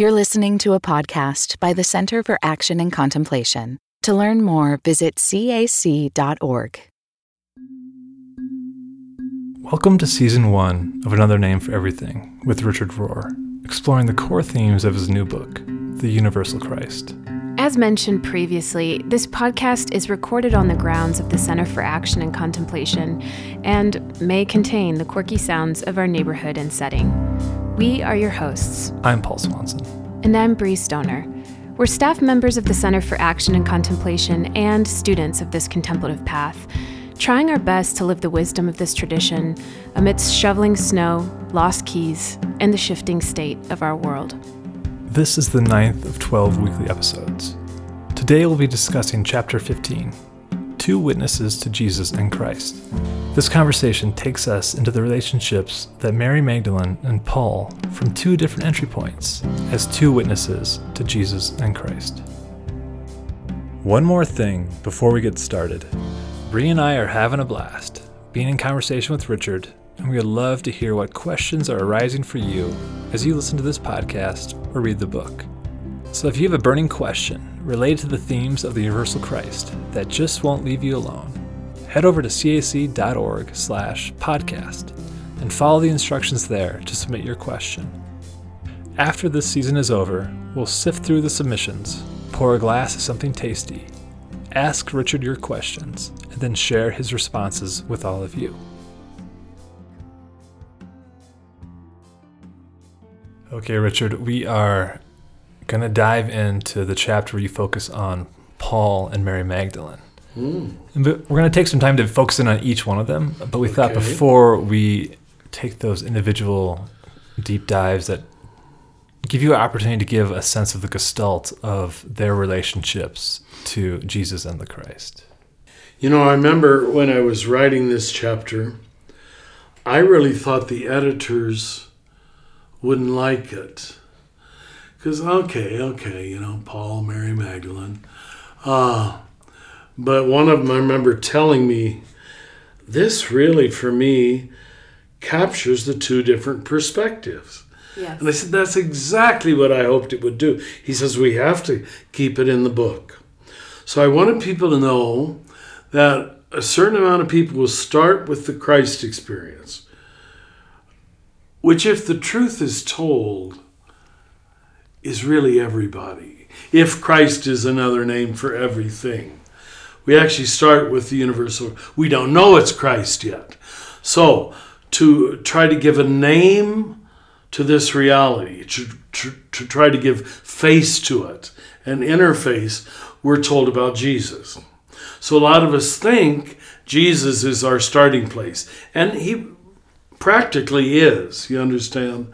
You're listening to a podcast by the Center for Action and Contemplation. To learn more, visit cac.org. Welcome to season one of Another Name for Everything with Richard Rohr, exploring the core themes of his new book, The Universal Christ. As mentioned previously, this podcast is recorded on the grounds of the Center for Action and Contemplation and may contain the quirky sounds of our neighborhood and setting. We are your hosts. I'm Paul Swanson. And I'm Brie Stoner. We're staff members of the Center for Action and Contemplation and students of this contemplative path, trying our best to live the wisdom of this tradition amidst shoveling snow, lost keys, and the shifting state of our world. This is the ninth of 12 weekly episodes. Today we'll be discussing Chapter 15 Two Witnesses to Jesus and Christ. This conversation takes us into the relationships that Mary Magdalene and Paul from two different entry points as two witnesses to Jesus and Christ. One more thing before we get started. Brie and I are having a blast being in conversation with Richard and we would love to hear what questions are arising for you as you listen to this podcast or read the book. So if you have a burning question related to the themes of the Universal Christ that just won't leave you alone, head over to cac.org slash podcast and follow the instructions there to submit your question. After this season is over, we'll sift through the submissions, pour a glass of something tasty, ask Richard your questions, and then share his responses with all of you. Okay, Richard, we are going to dive into the chapter where you focus on Paul and Mary Magdalene. Mm. We're going to take some time to focus in on each one of them, but we okay. thought before we take those individual deep dives that give you an opportunity to give a sense of the gestalt of their relationships to Jesus and the Christ. You know, I remember when I was writing this chapter, I really thought the editors wouldn't like it. Because, okay, okay, you know, Paul, Mary Magdalene. Uh, but one of them, I remember telling me, this really, for me, captures the two different perspectives. Yes. And I said, that's exactly what I hoped it would do. He says, we have to keep it in the book. So I wanted people to know that a certain amount of people will start with the Christ experience which, if the truth is told, is really everybody. If Christ is another name for everything, we actually start with the universal. We don't know it's Christ yet. So, to try to give a name to this reality, to, to, to try to give face to it, an interface, we're told about Jesus. So, a lot of us think Jesus is our starting place. And he practically is. You understand?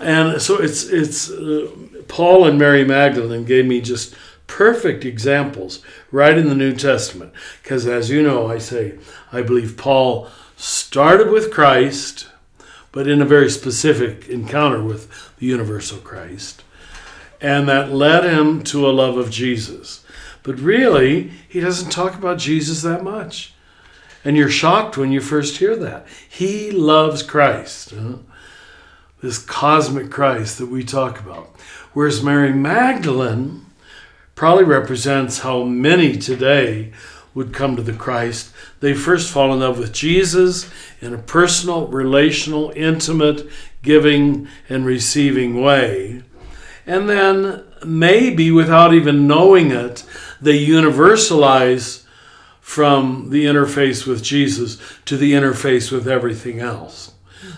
And so it's it's uh, Paul and Mary Magdalene gave me just perfect examples right in the New Testament because as you know I say I believe Paul started with Christ but in a very specific encounter with the universal Christ and that led him to a love of Jesus. But really, he doesn't talk about Jesus that much. And you're shocked when you first hear that. He loves Christ, huh? This cosmic Christ that we talk about. Whereas Mary Magdalene probably represents how many today would come to the Christ. They first fall in love with Jesus in a personal, relational, intimate, giving and receiving way. And then, maybe without even knowing it, they universalize from the interface with Jesus to the interface with everything else.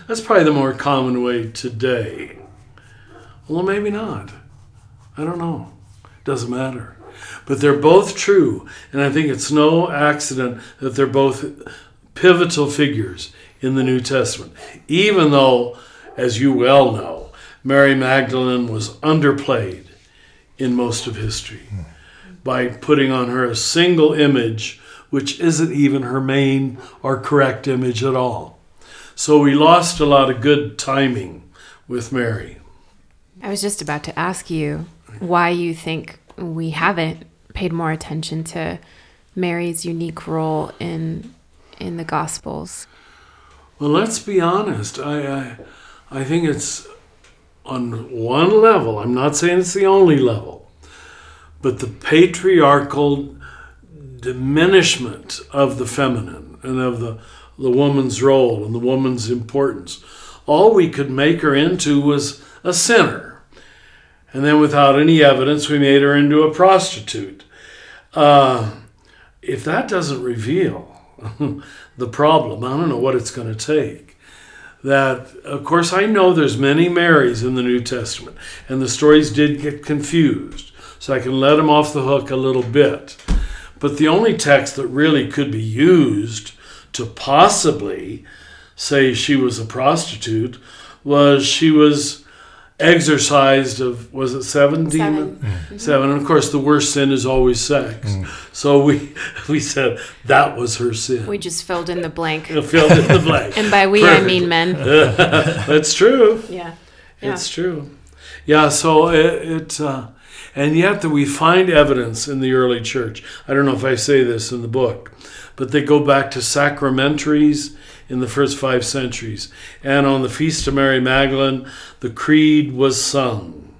That's probably the more common way today. Well, maybe not. I don't know. Doesn't matter. But they're both true, and I think it's no accident that they're both pivotal figures in the New Testament. Even though, as you well know, Mary Magdalene was underplayed in most of history by putting on her a single image which isn't even her main or correct image at all. So we lost a lot of good timing with Mary. I was just about to ask you why you think we haven't paid more attention to Mary's unique role in in the Gospels. Well, let's be honest. I I, I think it's on one level, I'm not saying it's the only level, but the patriarchal diminishment of the feminine and of the, the woman's role and the woman's importance. All we could make her into was a sinner. And then, without any evidence, we made her into a prostitute. Uh, if that doesn't reveal the problem, I don't know what it's going to take. That, of course, I know there's many Marys in the New Testament, and the stories did get confused, so I can let them off the hook a little bit. But the only text that really could be used to possibly say she was a prostitute was she was exorcised of was it seven, Seven. demons? Mm-hmm. Seven. And of course, the worst sin is always sex. So we we said that was her sin. We just filled in the blank. filled in the blank. And by we, I mean men. That's true. Yeah. Yeah. It's true. Yeah. So it, it uh, and yet that we find evidence in the early church. I don't know if I say this in the book, but they go back to sacramentaries in the first five centuries. And on the feast of Mary Magdalene, the creed was sung.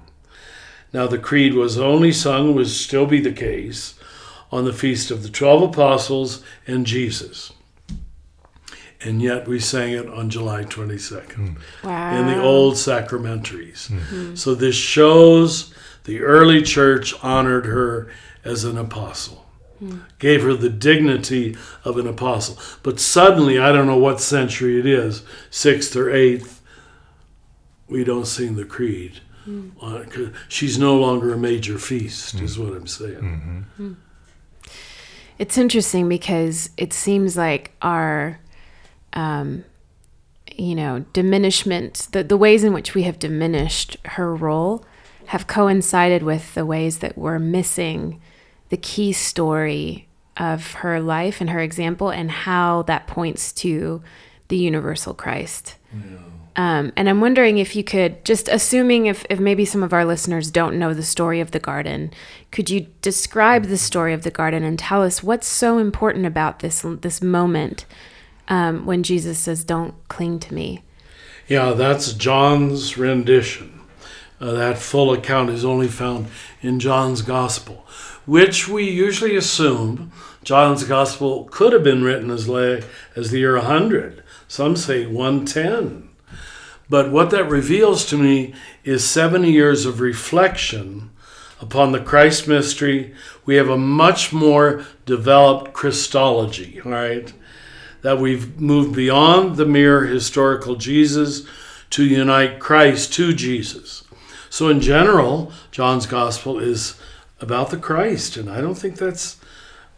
Now the creed was only sung, would still be the case, on the feast of the twelve apostles and Jesus. And yet we sang it on July 22nd Wow. Hmm. in the old sacramentaries. Hmm. So this shows the early church honored her as an apostle, gave her the dignity of an apostle. But suddenly, I don't know what century it is, sixth or eighth, we don't sing the creed. Hmm. Uh, 'cause She's no longer a major feast, is hmm. what I'm saying. Mm-hmm. It's interesting because it seems like our, um, you know, diminishment, the, the ways in which we have diminished her role have coincided with the ways that we're missing the key story of her life and her example and how that points to the universal Christ. Um, and I'm wondering if you could, just assuming if, if maybe some of our listeners don't know the story of the garden, could you describe the story of the garden and tell us what's so important about this this moment um, when Jesus says, "Don't cling to me"? Yeah, that's John's rendition. Uh, that full account is only found in John's Gospel, which we usually assume John's Gospel could have been written as late as the year 100. Some say 110. But what that reveals to me is 70 years of reflection upon the Christ mystery. We have a much more developed Christology, all right? That we've moved beyond the mere historical Jesus to unite Christ to Jesus. So, in general, John's gospel is about the Christ, and I don't think that's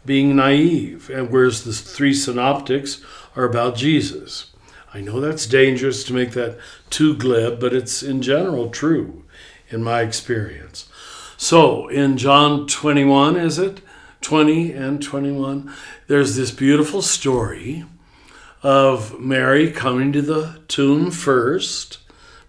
being naive. And whereas the three synoptics are about Jesus. I know that's dangerous to make that too glib, but it's in general true in my experience. So, in John 21, is it? 20 and 21, there's this beautiful story of Mary coming to the tomb first,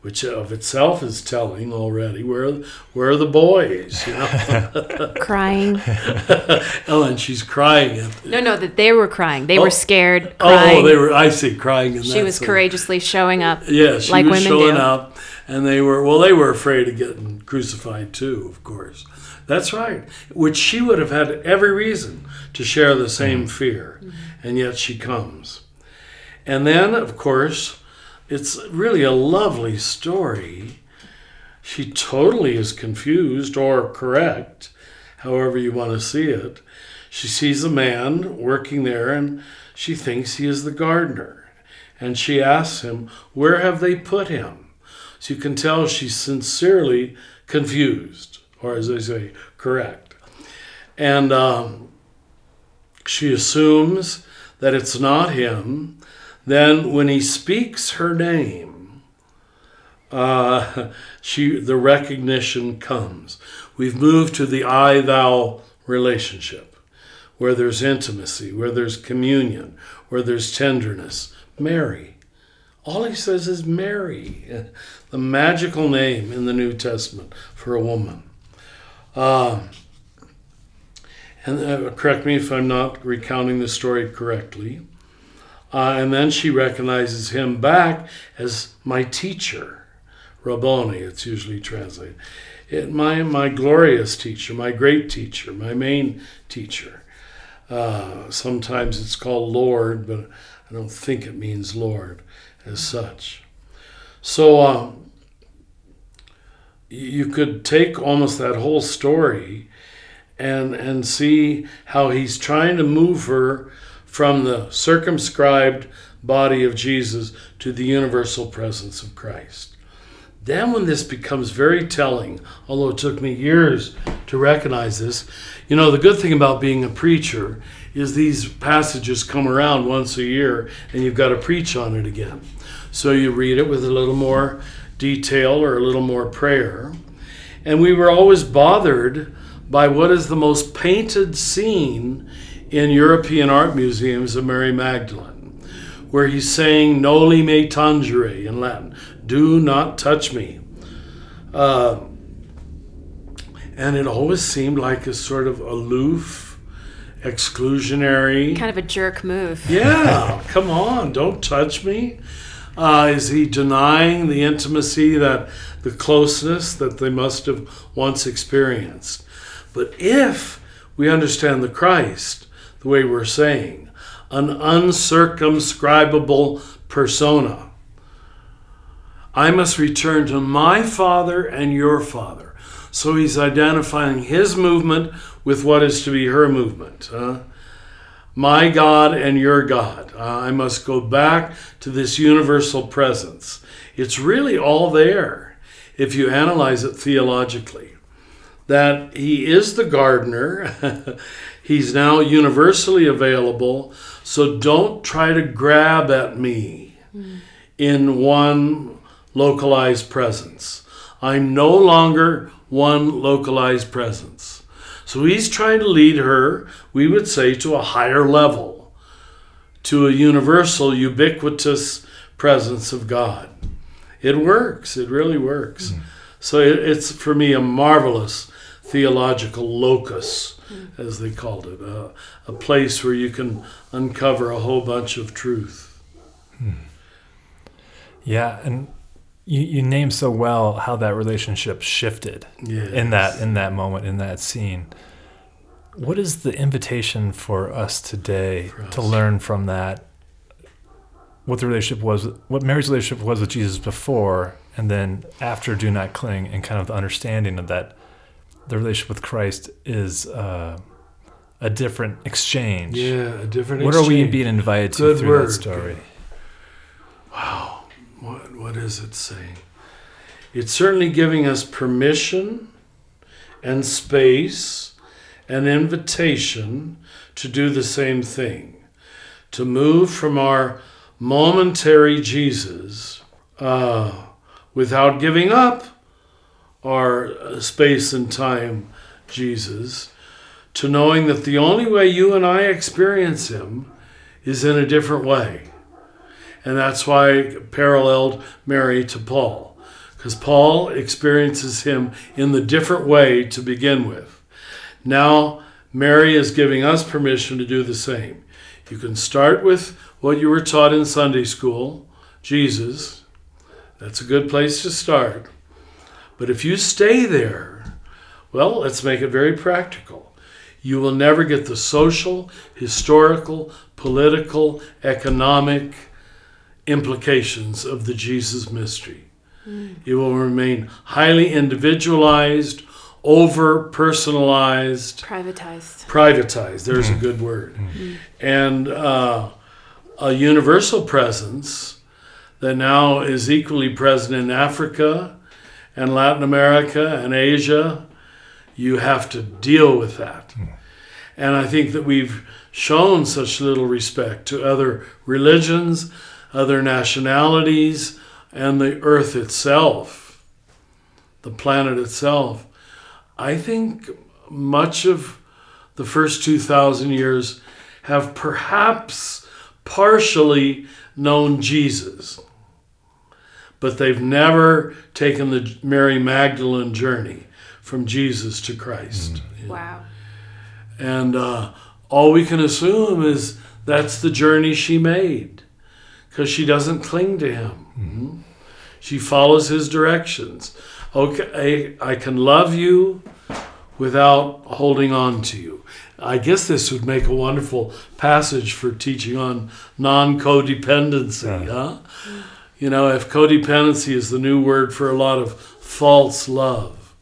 which of itself is telling already where where are the boys, you know? Crying? Ellen, she's crying. At no, no, that they were crying. They Oh. were scared, crying. oh, they were. I see, crying. In she that was sense. courageously showing up. Yeah, she like was women showing do. up, and they were well. They were afraid of getting crucified too, of course. That's right. Which she would have had every reason to share the same mm-hmm. fear, and yet she comes. And then, of course, it's really a lovely story. She totally is confused or correct, however you want to see it. She sees a man working there and she thinks he is the gardener. And she asks him, Where have they put him? So you can tell she's sincerely confused, or as they say, correct. And um, she assumes that it's not him. Then, when he speaks her name, uh, she the recognition comes. We've moved to the I thou relationship, where there's intimacy, where there's communion, where there's tenderness. Mary. All he says is Mary, the magical name in the New Testament for a woman. Uh, and uh, correct me if I'm not recounting the story correctly. Uh, and then she recognizes him back as my teacher, Rabboni, it's usually translated. It, my, my glorious teacher, my great teacher, my main teacher. Uh, sometimes it's called Lord, but I don't think it means Lord as such. So um, you could take almost that whole story and and see how he's trying to move her from the circumscribed body of Jesus to the universal presence of Christ. Then, when this becomes very telling, although it took me years to recognize this, you know, the good thing about being a preacher is these passages come around once a year and you've got to preach on it again. So you read it with a little more detail or a little more prayer. And we were always bothered by what is the most painted scene in European art museums of Mary Magdalene, where he's saying Noli me tangere in Latin, do not touch me. Uh, and it always seemed like a sort of aloof, exclusionary. Kind of a jerk move. Yeah, come on, don't touch me. Uh, is he denying the intimacy that the closeness that they must have once experienced? But if we understand the Christ the way we're saying, an uncircumscribable persona, I must return to my Father and your Father. So he's identifying his movement with what is to be her movement. My God and your God. Uh, I must go back to this universal presence. It's really all there if you analyze it theologically. That he is the gardener, he's now universally available, so don't try to grab at me mm. in one localized presence. I'm no longer one localized presence. So he's trying to lead her, we would say, to a higher level, to a universal, ubiquitous presence of God. It works, it really works. Mm. So it, it's for me a marvelous theological locus. As they called it, uh, a place where you can uncover a whole bunch of truth. Hmm. Yeah, and you, you name so well how that relationship shifted yes. in that in that moment in that scene. What is the invitation for us today for us. to learn from that? What the relationship was, what Mary's relationship was with Jesus before, and then after "Do Not Cling," and kind of the understanding of that, the relationship with Christ is uh, a different exchange. Yeah, a different. What exchange. are we being invited to Good through word. that story? Wow what, what is it saying? It's certainly giving us permission and space and invitation to do the same thing, to move from our momentary Jesus uh, without giving up our uh, space and time Jesus, to knowing that the only way you and I experience Him is in a different way. And that's why I paralleled Mary to Paul, because Paul experiences him in the different way to begin with. Now, Mary is giving us permission to do the same. You can start with what you were taught in Sunday school, Jesus. That's a good place to start. But if you stay there, well, let's make it very practical. You will never get the social, historical, political, economic, implications of the Jesus mystery. Mm. It will remain highly individualized, over personalized, privatized. Privatized, there's mm. a good word. Mm. And uh, a universal presence that now is equally present in Africa and Latin America and Asia. You have to deal with that. Mm. And I think that we've shown such little respect to other religions other nationalities, and the earth itself, the planet itself. I think much of the first 2,000 years have perhaps partially known Jesus, but they've never taken the Mary Magdalene journey from Jesus to Christ. Mm. Wow. And uh, all we can assume is that's the journey she made because she doesn't cling to him. Mm-hmm. She follows his directions. Okay, I, I can love you without holding on to you. I guess this would make a wonderful passage for teaching on non codependency, huh? You know, if codependency is the new word for a lot of false love,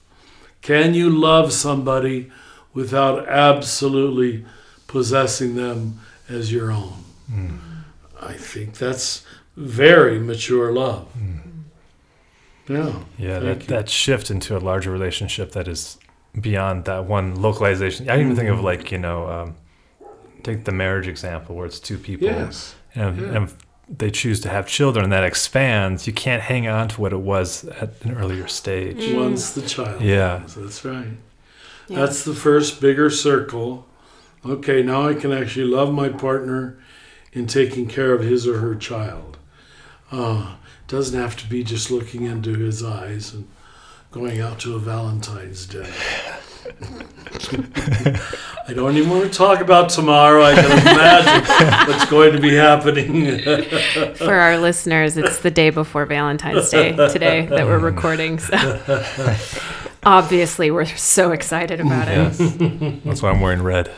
can you love somebody without absolutely possessing them as your own? Mm. I think that's very mature love. Mm. Yeah. Yeah, that, that shift into a larger relationship that is beyond that one localization. I even mm-hmm. think of mm-hmm. like you know, um, take the marriage example where it's two people, yes. and, yeah. and they choose to have children. That expands. You can't hang on to what it was at an earlier stage. Mm. Once the child. Yeah, that's right. Yeah. That's the first bigger circle. Okay, now I can actually love my partner in taking care of his or her child. Uh, doesn't have to be just looking into his eyes and going out to a Valentine's Day. I don't even want to talk about tomorrow. I can imagine what's going to be happening. For our listeners, it's the day before Valentine's Day today that we're recording. So obviously, we're so excited about it. That's why I'm wearing red.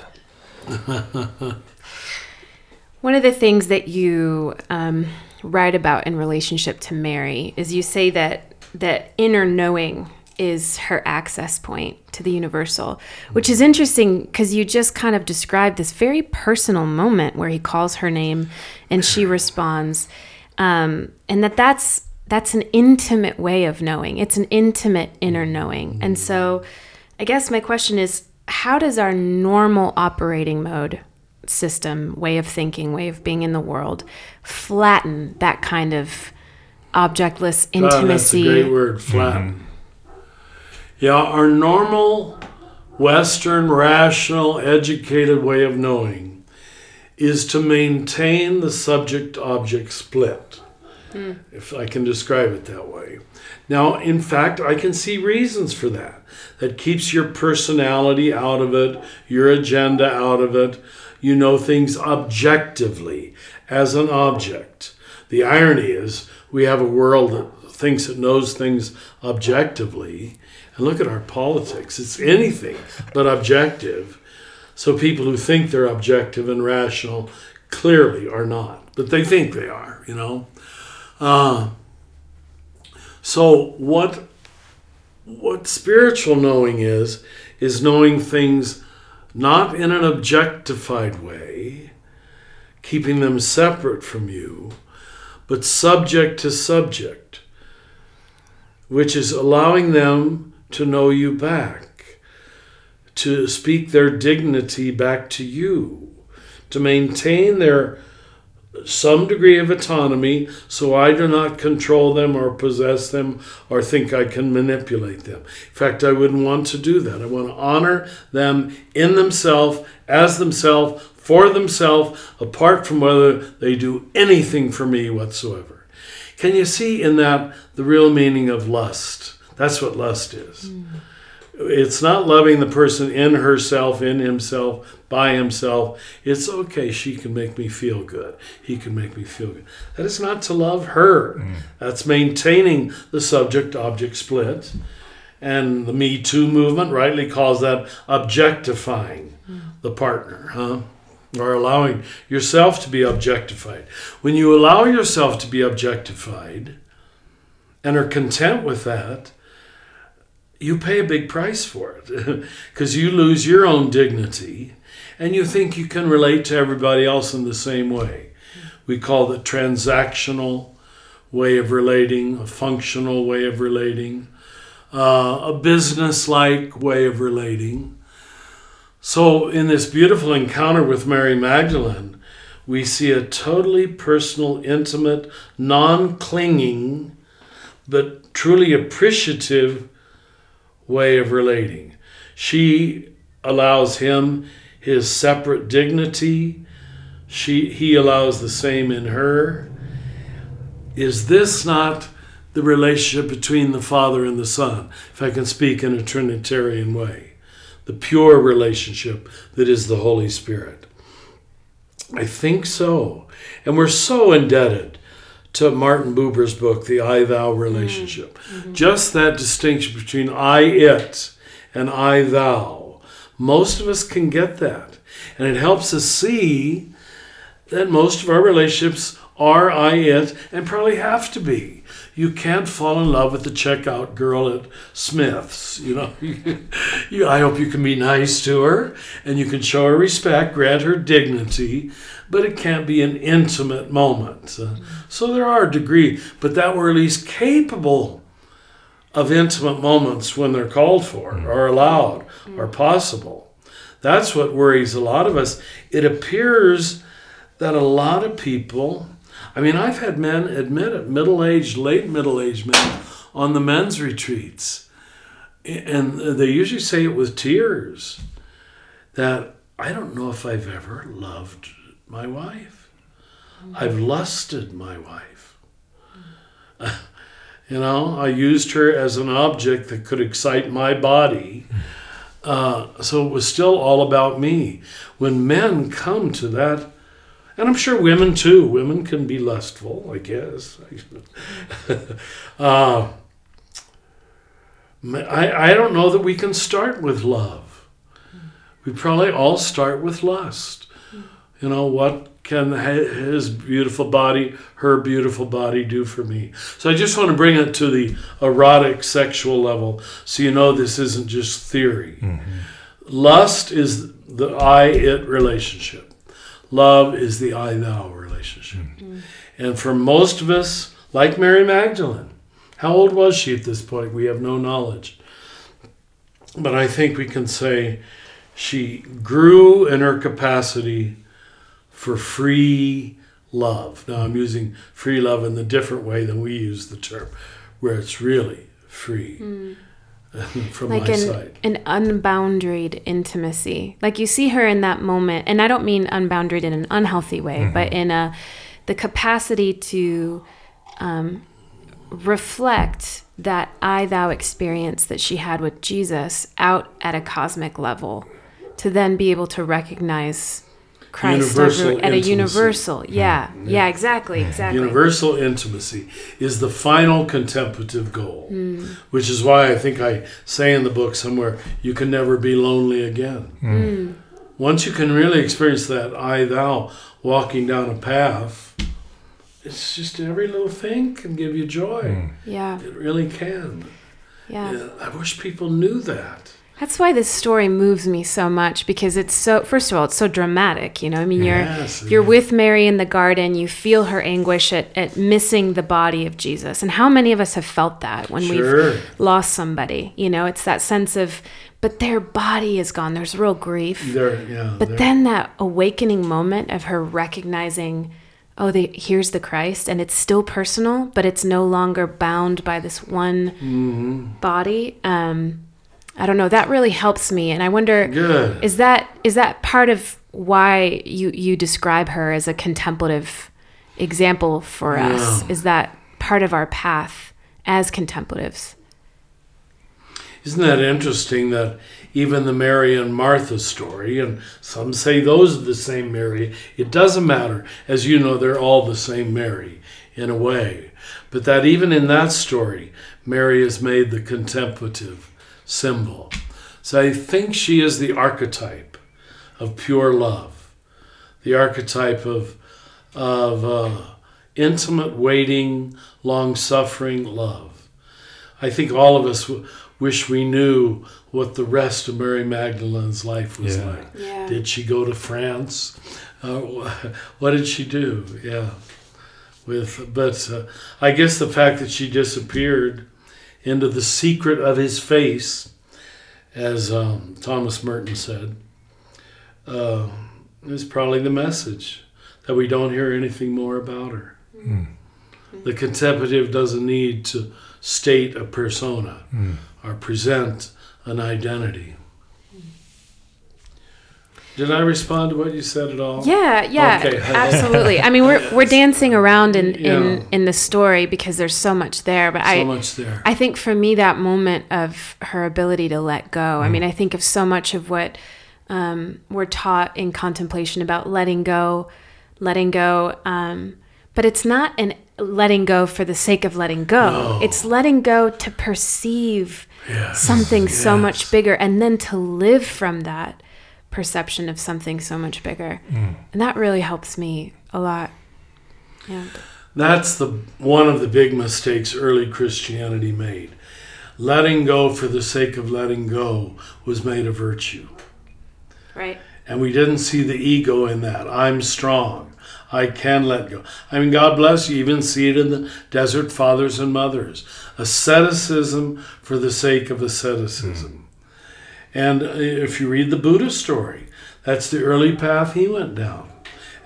One of the things that you um, write about in relationship to Mary is you say that that inner knowing is her access point to the universal, which is interesting because you just kind of described this very personal moment where he calls her name and she responds, um, and that that's that's an intimate way of knowing. It's an intimate inner mm-hmm. knowing, and so I guess my question is, how does our normal operating mode system, way of thinking, way of being in the world, flatten that kind of objectless intimacy. Oh, that's a great word, flatten. Mm-hmm. Yeah, our normal Western, rational, educated way of knowing is to maintain the subject object split, mm. if I can describe it that way. Now, in fact, I can see reasons for that. That keeps your personality out of it, your agenda out of it. You know things objectively as an object. The irony is, we have a world that thinks it knows things objectively. And look at our politics, it's anything but objective. So people who think they're objective and rational clearly are not, but they think they are, you know. Uh, so what what spiritual knowing is is knowing things not in an objectified way, keeping them separate from you, but subject to subject, which is allowing them to know you back, to speak their dignity back to you, to maintain their some degree of autonomy so I do not control them or possess them or think I can manipulate them. In fact, I wouldn't want to do that. I want to honor them in themselves, as themselves, for themselves, apart from whether they do anything for me whatsoever. Can you see in that the real meaning of lust? That's what lust is. Mm. It's not loving the person in herself, in himself, by himself. It's okay, she can make me feel good. He can make me feel good. That is not to love her. Mm. That's maintaining the subject object split. And the Me Too movement rightly calls that objectifying mm. the partner, huh? or allowing yourself to be objectified. When you allow yourself to be objectified and are content with that, you pay a big price for it because you lose your own dignity and you think you can relate to everybody else in the same way. We call it transactional way of relating, a functional way of relating, uh, a business like way of relating. So, in this beautiful encounter with Mary Magdalene, we see a totally personal, intimate, non clinging, but truly appreciative way of relating. She allows him his separate dignity, she, he allows the same in her. Is this not the relationship between the Father and the Son, if I can speak in a Trinitarian way? the pure relationship that is the Holy Spirit? I think so. And we're so indebted to Martin Buber's book, The I Thou Relationship. Mm-hmm. Mm-hmm. Just that distinction between I it and I thou. Most of us can get that. And it helps us see that most of our relationships are I it and probably have to be. You can't fall in love with the checkout girl at Smith's. You know, you, I hope you can be nice to her and you can show her respect, grant her dignity, but it can't be an intimate moment. Uh, so there are a degree, but that we're at least capable of intimate moments when they're called for, or allowed, or possible. That's what worries a lot of us. It appears that a lot of people, I mean, I've had men admit it, middle aged, late middle aged men on the men's retreats, and they usually say it with tears that I don't know if I've ever loved my wife. I've lusted my wife. you know, I used her as an object that could excite my body. Uh, so it was still all about me. When men come to that, and I'm sure women too, women can be lustful, I guess. uh, I, I don't know that we can start with love. We probably all start with lust. You know, what can his beautiful body, her beautiful body do for me? So I just want to bring it to the erotic sexual level so you know this isn't just theory. Mm-hmm. Lust is the I it relationship, love is the I thou relationship. Mm-hmm. And for most of us, like Mary Magdalene, how old was she at this point? We have no knowledge. But I think we can say she grew in her capacity for free love. Now I'm using free love in the different way than we use the term, where it's really free. Mm. From like my an, side. an unboundaried intimacy. Like you see her in that moment, and I don't mean unboundaried in an unhealthy way, mm-hmm. but in a the capacity to um, reflect that I thou experience that she had with Jesus out at a cosmic level to then be able to recognize Christ universal at a universal. Yeah, yeah, yeah, exactly, exactly. Universal intimacy is the final contemplative goal, mm. which is why I think I say in the book somewhere, you can never be lonely again. Mm. Once you can really experience that I thou walking down a path, it's just every little thing can give you joy. Mm. Yeah. It really can. Yeah. yeah. I wish people knew that. That's why this story moves me so much because it's so first of all it's so dramatic, you know. I mean you're yes, you're yeah. with Mary in the garden, you feel her anguish at, at missing the body of Jesus. And how many of us have felt that when sure. we've lost somebody? You know, it's that sense of but their body is gone. There's real grief. Yeah, but then that awakening moment of her recognizing oh the, here's the christ and it's still personal but it's no longer bound by this one mm-hmm. body um, I don't know. That really helps me, and I wonder Good. is that is that part of why you you describe her as a contemplative example for yeah. us? Is that part of our path as contemplatives? Isn't that interesting that even the Mary and Martha story, and some say those are the same Mary. It doesn't matter. As you know, they're all the same Mary in a way. But that even in that story, Mary is made the contemplative symbol. So I think she is the archetype of pure love, the archetype of, of uh, intimate, waiting, long suffering love. I think all of us w- wish we knew what the rest of Mary Magdalene's life was yeah. like. Yeah. Did she go to France? Uh, what did she do? Yeah. With, but uh, I guess the fact that she disappeared into the secret of his face, as um, Thomas Merton said, uh, is probably the message that we don't hear anything more about her. Mm. The contemplative doesn't need to state a persona mm. or present an identity. Did I respond to what you said at all? Yeah, yeah, okay. absolutely. I mean, we're we're dancing around in, yeah. in in the story because there's so much there, but so I much there. I think for me that moment of her ability to let go. Mm. I mean, I think of so much of what um, we're taught in contemplation about letting go, letting go. Um, but it's not an letting go for the sake of letting go. No. It's letting go to perceive Yes, something so much bigger and then to live from that perception of something so much bigger. Mm. And that really helps me a lot. Yeah. That's the one of the big mistakes early Christianity made. Letting go for the sake of letting go was made a virtue. Right. And we didn't see the ego in that. I'm strong. I can let go. I mean, God bless you. Even see it in the desert fathers and mothers. Asceticism for the sake of asceticism. And if you read the Buddha story, that's the early path he went down.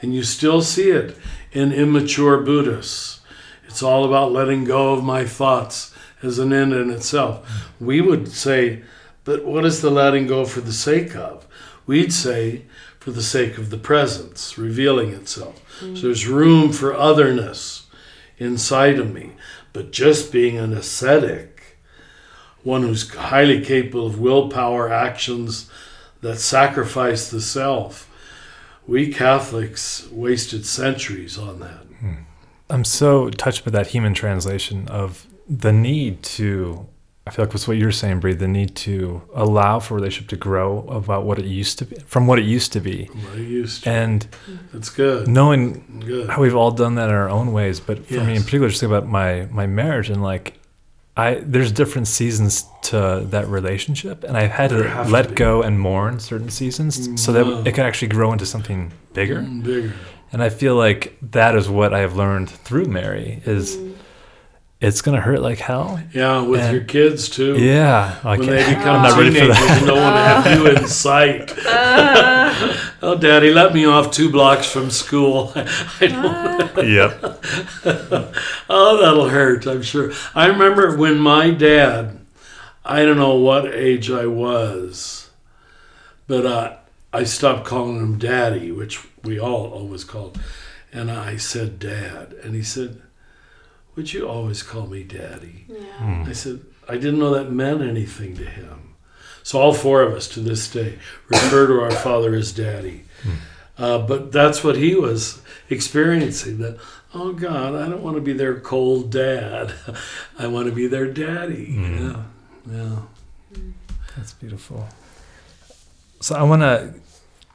And you still see it in immature Buddhists. It's all about letting go of my thoughts as an end in itself. We would say, but what is the letting go for the sake of? We'd say, for the sake of the presence revealing itself. So there's room for otherness inside of me. But just being an ascetic, one who's highly capable of willpower actions that sacrifice the self, we Catholics wasted centuries on that. Hmm. I'm so touched by that human translation of the need to. I feel like what's what you're saying, Brie. The need to allow for relationship to grow about what it used to be, from what it used to be, What I used to. and That's good. knowing Good. how we've all done that in our own ways. But for me, in particular, just think about my my marriage and like, I there's different seasons to that relationship, and I've had There to have to let go and mourn certain seasons so that Mm. it can actually grow into something bigger. Mm, Bigger. And I feel like that is what I have learned through Mary is it's gonna hurt like hell. Yeah, with And- your kids too. Yeah, like, When they I'm become not ready for teenagers that. no one have you in sight. oh, Daddy, let me off two blocks from school. I don't. yep. Oh, that'll hurt. I'm sure. I remember when my dad. I don't know what age I was, but uh, I stopped calling him Daddy, which we all always called, and I said Dad, and he said, "Would you always call me Daddy?" Yeah. I said, I didn't know that meant anything to him. So all four of us to this day refer to our father as daddy. Uh, but that's what he was experiencing that, oh God, I don't want to be their cold dad. I want to be their daddy. Yeah. Yeah. That's beautiful. So I want to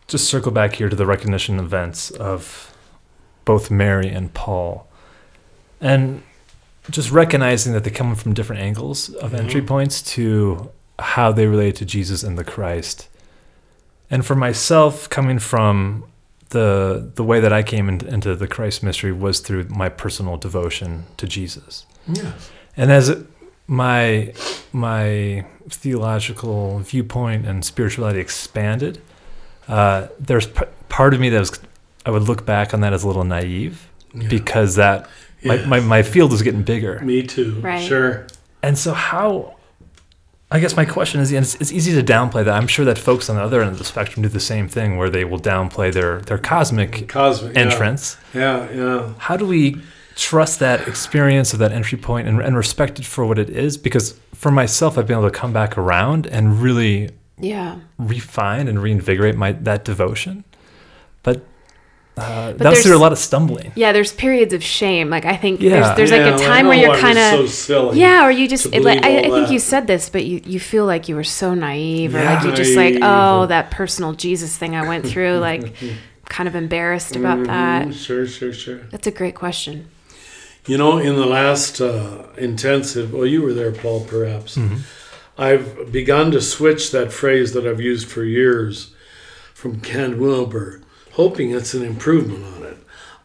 just circle back here to the recognition events of both Mary and Paul, and just recognizing that they come from different angles of entry points to how they relate to Jesus and the Christ. And for myself, coming from the the way that I came in, into the Christ mystery was through my personal devotion to Jesus. Yes. And as it- my my theological viewpoint and spirituality expanded, uh, there's p- part of me that was I would look back on that as a little naive Yeah. because that Yeah. my, my, my field was getting bigger. Me too. Right. Sure. And so how I guess my question is, and it's, it's easy to downplay that. I'm sure that folks on the other end of the spectrum do the same thing, where they will downplay their their cosmic Cosmic. entrance. Yeah. Yeah. how do we trust that experience of that entry point and, and respect it for what it is because for myself i've been able to come back around and really Yeah. refine and reinvigorate my that devotion but, uh, that was there's- through a lot of stumbling Yeah, there's periods of shame. Like I think Yeah. there's there's Yeah, like a time know where you're kind of silly yeah, or you just it, like I, I all think you said this, but you you feel like you were so naive, or Yeah. like you just like oh that personal Jesus thing I went through, like kind of embarrassed about that. Mhm. Sure. Sure. Sure. That's a great question. You know, in the last uh, intensive, well, you were there, Paul, perhaps. I've begun to switch that phrase that I've used for years from Ken Wilber, hoping it's an improvement on it.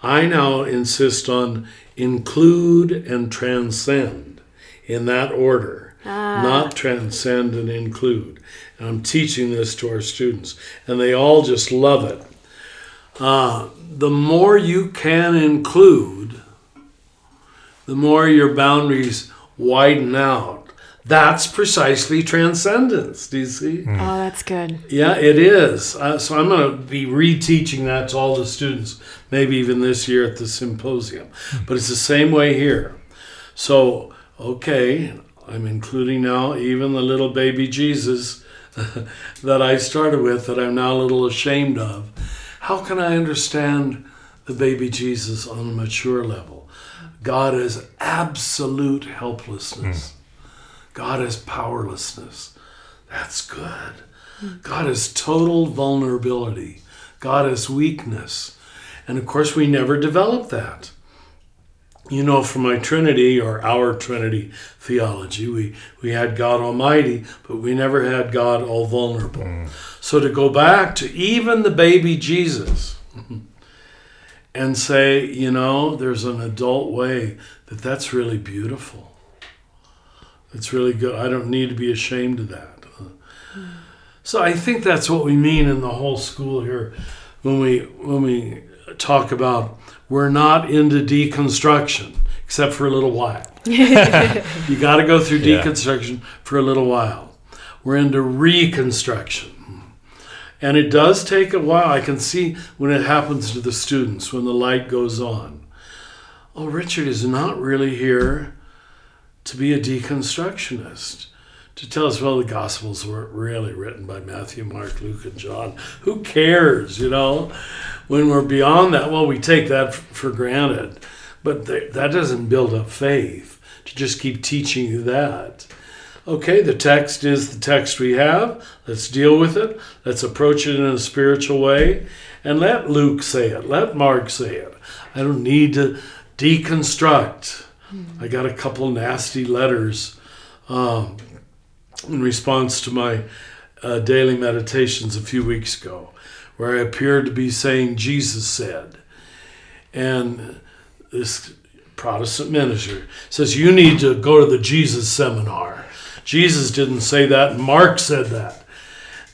I now insist on include and transcend in that order, not transcend and include. And I'm teaching this to our students, and they all just love it. Uh, the more you can include, the more your boundaries widen out. That's precisely transcendence. Do you see? Oh, that's good. Yeah, it is. Uh, so I'm going to be reteaching that to all the students, maybe even this year at the symposium. But it's the same way here. So, okay, I'm including now even the little baby Jesus that I started with that I'm now a little ashamed of. How can I understand the baby Jesus on a mature level? God is absolute helplessness. God is powerlessness. That's good. God is total vulnerability. God is weakness. And of course, we never develop that. You know, from my Trinity or our Trinity theology, we, we had God Almighty, but we never had God all vulnerable. Mm. So to go back to even the baby Jesus and say, you know, there's an adult way that that's really beautiful. It's really good. I don't need to be ashamed of that. So I think that's what we mean in the whole school here when we when we talk about we're not into deconstruction except for a little while. you got to go through Yeah. deconstruction for a little while. We're into reconstruction. And it does take a while. I can see when it happens to the students when the light goes on. Oh, Richard is not really here to be a deconstructionist. To tell us, well, the Gospels weren't really written by Matthew, Mark, Luke, and John. Who cares, you know? When we're beyond that, well, we take that for granted. But th- that doesn't build up faith to just keep teaching you that. Okay, the text is the text we have. Let's deal with it. Let's approach it in a spiritual way. And let Luke say it. Let Mark say it. I don't need to deconstruct. I got a couple nasty letters um, in response to my uh, daily meditations a few weeks ago, where I appeared to be saying Jesus said. And this Protestant minister says, You need to go to the Jesus seminar. Jesus didn't say that, Mark said that.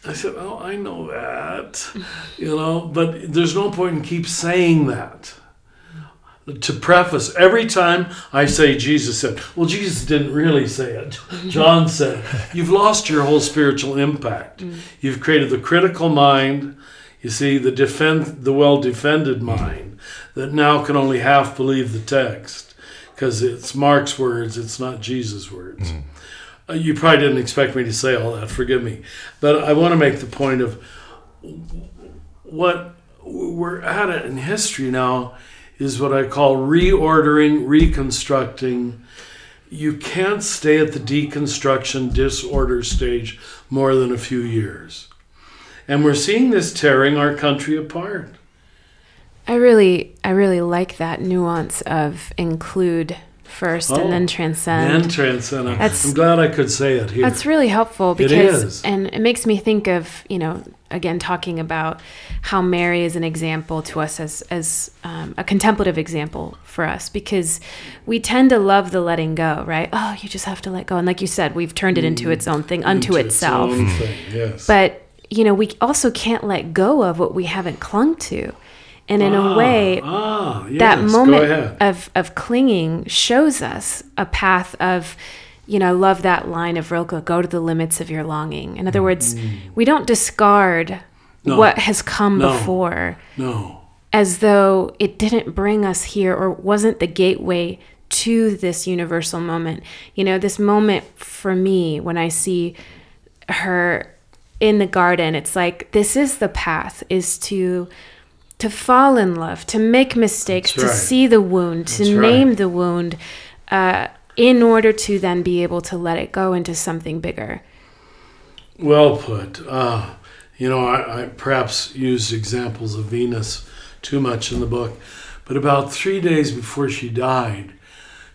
I said, Oh, I know that, you know, but there's no point in keep saying that. To preface, every time I say Jesus said, well, Jesus didn't really say it. John said, you've lost your whole spiritual impact. You've created the critical mind, you see, the defend, the well defended mind that now can only half believe the text because it's Mark's words, it's not Jesus' words. Uh, you probably didn't expect me to say all that, forgive me. But I want to make the point of what we're at it in history now is what I call reordering, reconstructing. You can't stay at the deconstruction disorder stage more than a few years. And we're seeing this tearing our country apart. I really, I really like that nuance of include first Oh, and then transcend. And transcend. I'm- That's- I'm glad I could say it here. That's really helpful because, and it makes me think of, you know, again talking about how Mary is an example to us as as um, a contemplative example for us because we tend to love the letting go, right? Oh, you just have to let go, and like you said, we've turned it into its own thing unto Mm. Into its itself. own thing, yes. But you know, we also can't let go of what we haven't clung to, and in a way, ah, yes, that moment of of clinging shows us a path of you know i love that line of rilke go to the limits of your longing in other words we don't discard. No. what has come No. before No. as though it didn't bring us here or wasn't the gateway to this universal moment you know this moment for me when i see her in the garden it's like this is the path is to to fall in love to make mistakes That's to see the wound to right. name the wound uh, in order to then be able to let it go into something bigger Well put. Uh, you know, I, I perhaps used examples of Venus too much in the book, but about three days before she died,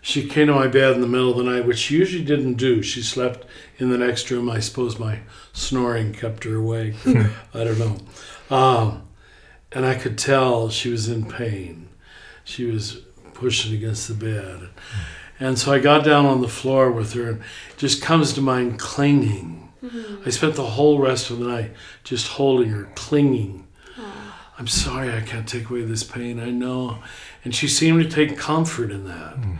she came to my bed in the middle of the night, which she usually didn't do. She slept in the next room. I suppose my snoring kept her awake. I don't know. Um, and I could tell she was in pain. She was pushing against the bed. And so I got down on the floor with her, and just comes to mind clinging. Mm-hmm. I spent the whole rest of the night just holding her, clinging. I'm sorry I can't take away this pain, I know. And she seemed to take comfort in that. Mm.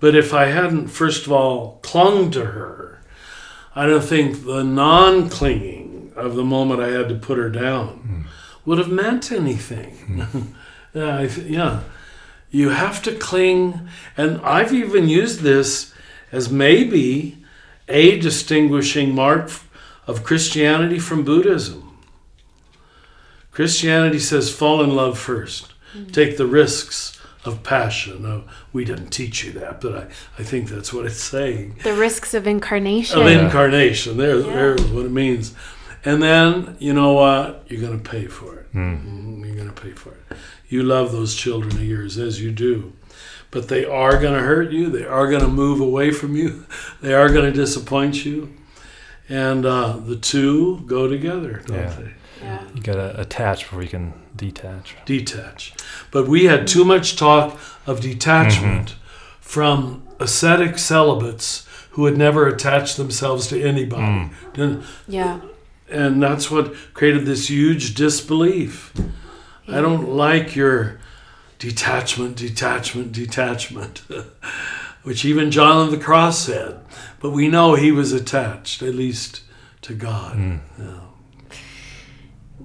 But if I hadn't, first of all, clung to her, I don't think the non clinging of the moment I had to put her down mm. would have meant anything. Mm. yeah, I th- yeah. You have to cling. And I've even used this as maybe a distinguishing mark of Christianity from Buddhism. Christianity says fall in love first, take the risks of passion. Of, we didn't teach you that, but I, I think that's what it's saying. The risks of incarnation. Of incarnation. There's, there's what it means. And then, you know what? You're going to pay for it. Mm, You're going to pay for it. You love those children of yours as you do. But they are going to hurt you. They are going to move away from you. They are going to disappoint you. And uh, the two go together, don't Yeah. they? Yeah. You gotta attach before you can detach. detach. But we had too much talk of detachment from ascetic celibates who had never attached themselves to anybody. Didn't- Yeah. And that's what created this huge disbelief. I don't like your detachment, detachment, detachment, which even John of the Cross said. But we know he was attached, at least to God.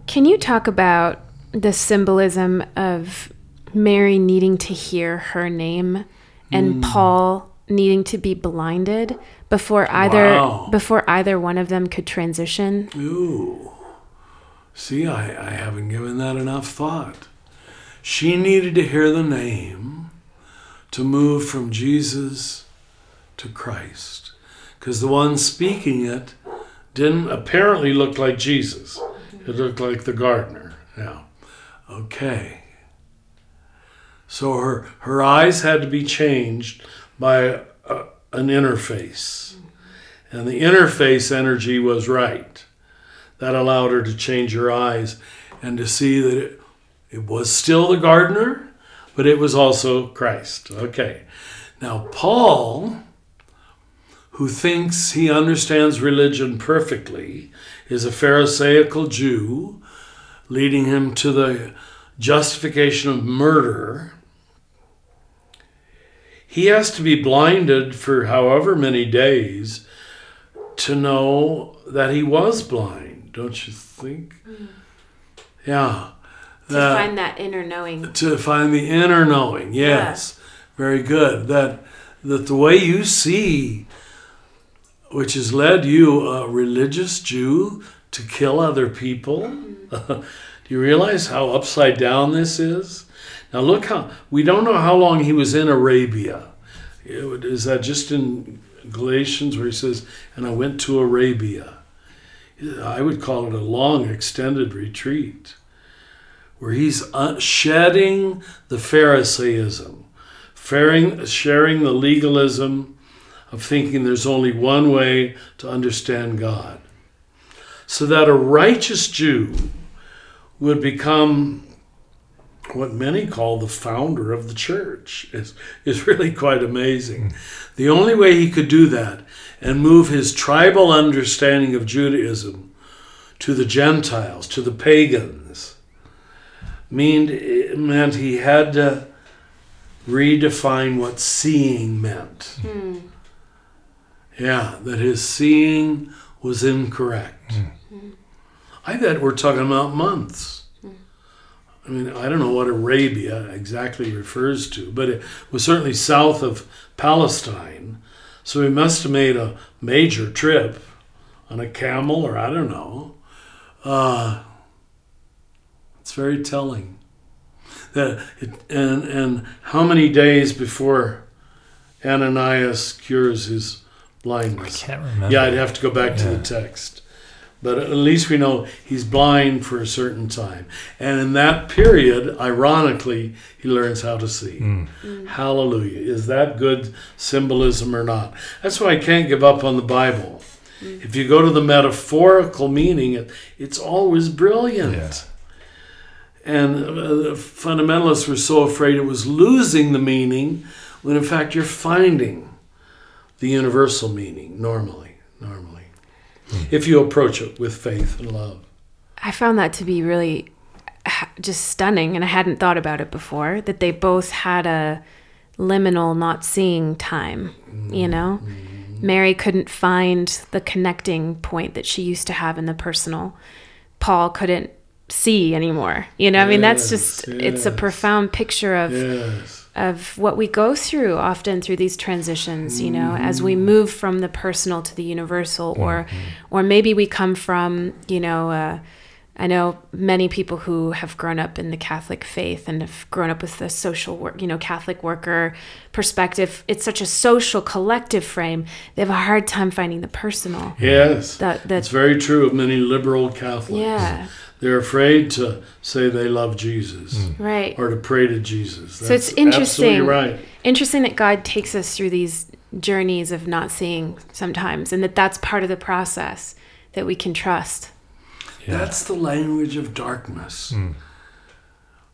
Can you talk about the symbolism of Mary needing to hear her name and Hmm. Paul needing to be blinded before either Wow. before either one of them could transition? Ooh. See, I, I haven't given that enough thought. She needed to hear the name to move from Jesus to Christ. Because the one speaking it didn't apparently look like Jesus, it looked like the gardener. Now, okay. So her, her eyes had to be changed by a, an interface. And the interface energy was right. That allowed her to change her eyes and to see that it, it was still the gardener, but it was also Christ. Okay. Now, Paul, who thinks he understands religion perfectly, is a Pharisaical Jew, leading him to the justification of murder. He has to be blinded for however many days to know that he was blind, don't you think? Mm. Yeah. To That- find that inner knowing. to find the inner knowing. Yes, very good. That that the way you see, which has led you, a religious Jew, to kill other people. Mm-hmm. Do you realize how upside down this is? Now look how we don't know how long he was in Arabia. Is that just in Galatians where he says, "And I went to Arabia." I would call it a long, extended retreat where he's uh, shedding the Pharisaism, sharing, sharing the legalism of thinking there's only one way to understand God. So that a righteous Jew would become what many call the founder of the church is, is really quite amazing. The only way he could do that and move his tribal understanding of Judaism to the Gentiles, to the pagans, mean, meant he had to redefine what seeing meant. Hmm. Yeah, that his seeing was incorrect. Hmm. I bet we're talking about months. Hmm. I mean, I don't know what Arabia exactly refers to, but it was certainly south of Palestine. So he must have made a major trip on a camel, or I don't know. Uh, it's very telling. That it, and and how many days before Ananias cures his blindness? I can't remember. Yeah, I'd have to go back to the text. But at least we know he's blind for a certain time. And in that period, ironically, he learns how to see. Hmm. Hmm. Hallelujah. Is that good symbolism or not? That's why I can't give up on the Bible. Hmm. If you go to the metaphorical meaning, it, it's always brilliant. Yeah. And uh, the fundamentalists were so afraid it was losing the meaning when in fact you're finding the universal meaning normally, normally. Mm. If you approach it with faith and love. I found that to be really just stunning, and I hadn't thought about it before. That they both had a liminal not seeing time. You mm. know, mm. Mary couldn't find the connecting point that she used to have in the personal. Paul couldn't see anymore. You know, I mean, that's just Yes, it's a profound picture of Yes. Of what we go through often through these transitions you know as we mm-hmm. move from the personal to the universal or mm-hmm. or maybe we come from you know uh, I know many people who have grown up in the Catholic faith and have grown up with the social work, you know, Catholic worker perspective. It's such a social collective frame. They have a hard time finding the personal. Yes. That It's that's very true of many liberal Catholics. yeah, They're afraid to say they love Jesus mm. right. or to pray to Jesus. So it's interesting. Right. Interesting that God takes us through these journeys of not seeing sometimes, and that that's part of the process that we can trust. Yeah. That's the language of darkness. Mm.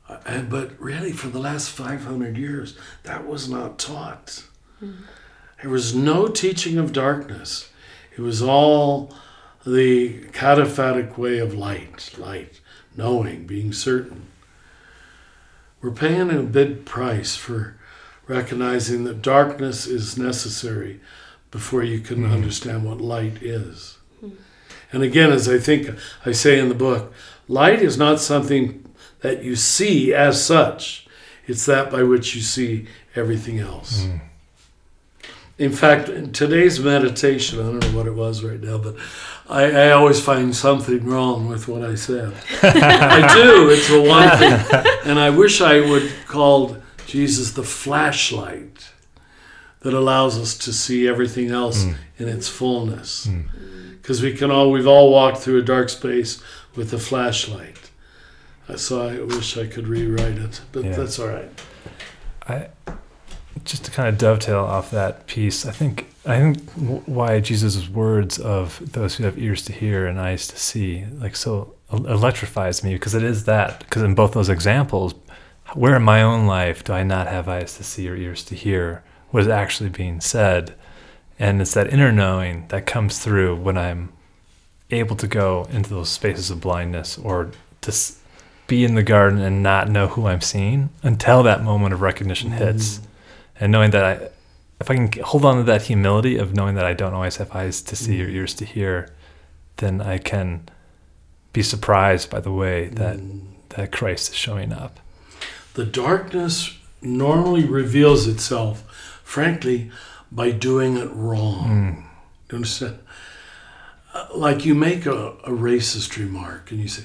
Uh, and- but really, for the last 500 years, that was not taught. Mm. There was no teaching of darkness. It was all the cataphatic way of light, light, knowing, being certain. We're paying a big price for recognizing that darkness is necessary before you can mm-hmm. understand what light is. And again, as I think I say in the book, light is not something that you see as such, it's that by which you see everything else. Mm. In fact, in today's meditation, I don't know what it was right now, but I, I always find something wrong with what I said. I do, it's a one thing. And I wish I would called Jesus the flashlight that allows us to see everything else in its fullness because we can all we've all walked through a dark space with a flashlight. Uh, So I wish I could rewrite it, but Yeah. that's all right. I just to kind of dovetail off that piece. I think I think why Jesus' words of those who have ears to hear and eyes to see like so electrifies me because it is that because in both those examples, where in my own life do I not have eyes to see or ears to hear what is actually being said, and it's that inner knowing that comes through when I'm able to go into those spaces of blindness or to be in the garden and not know who I'm seeing until that moment of recognition hits. Mm-hmm. And knowing that I, if I can hold on to that humility of knowing that I don't always have eyes to see or mm. ears to hear, then I can be surprised by the way that, mm. that Christ is showing up. The darkness normally reveals itself, frankly, by doing it wrong. Do you understand? Uh, Like you make a, a racist remark and you say,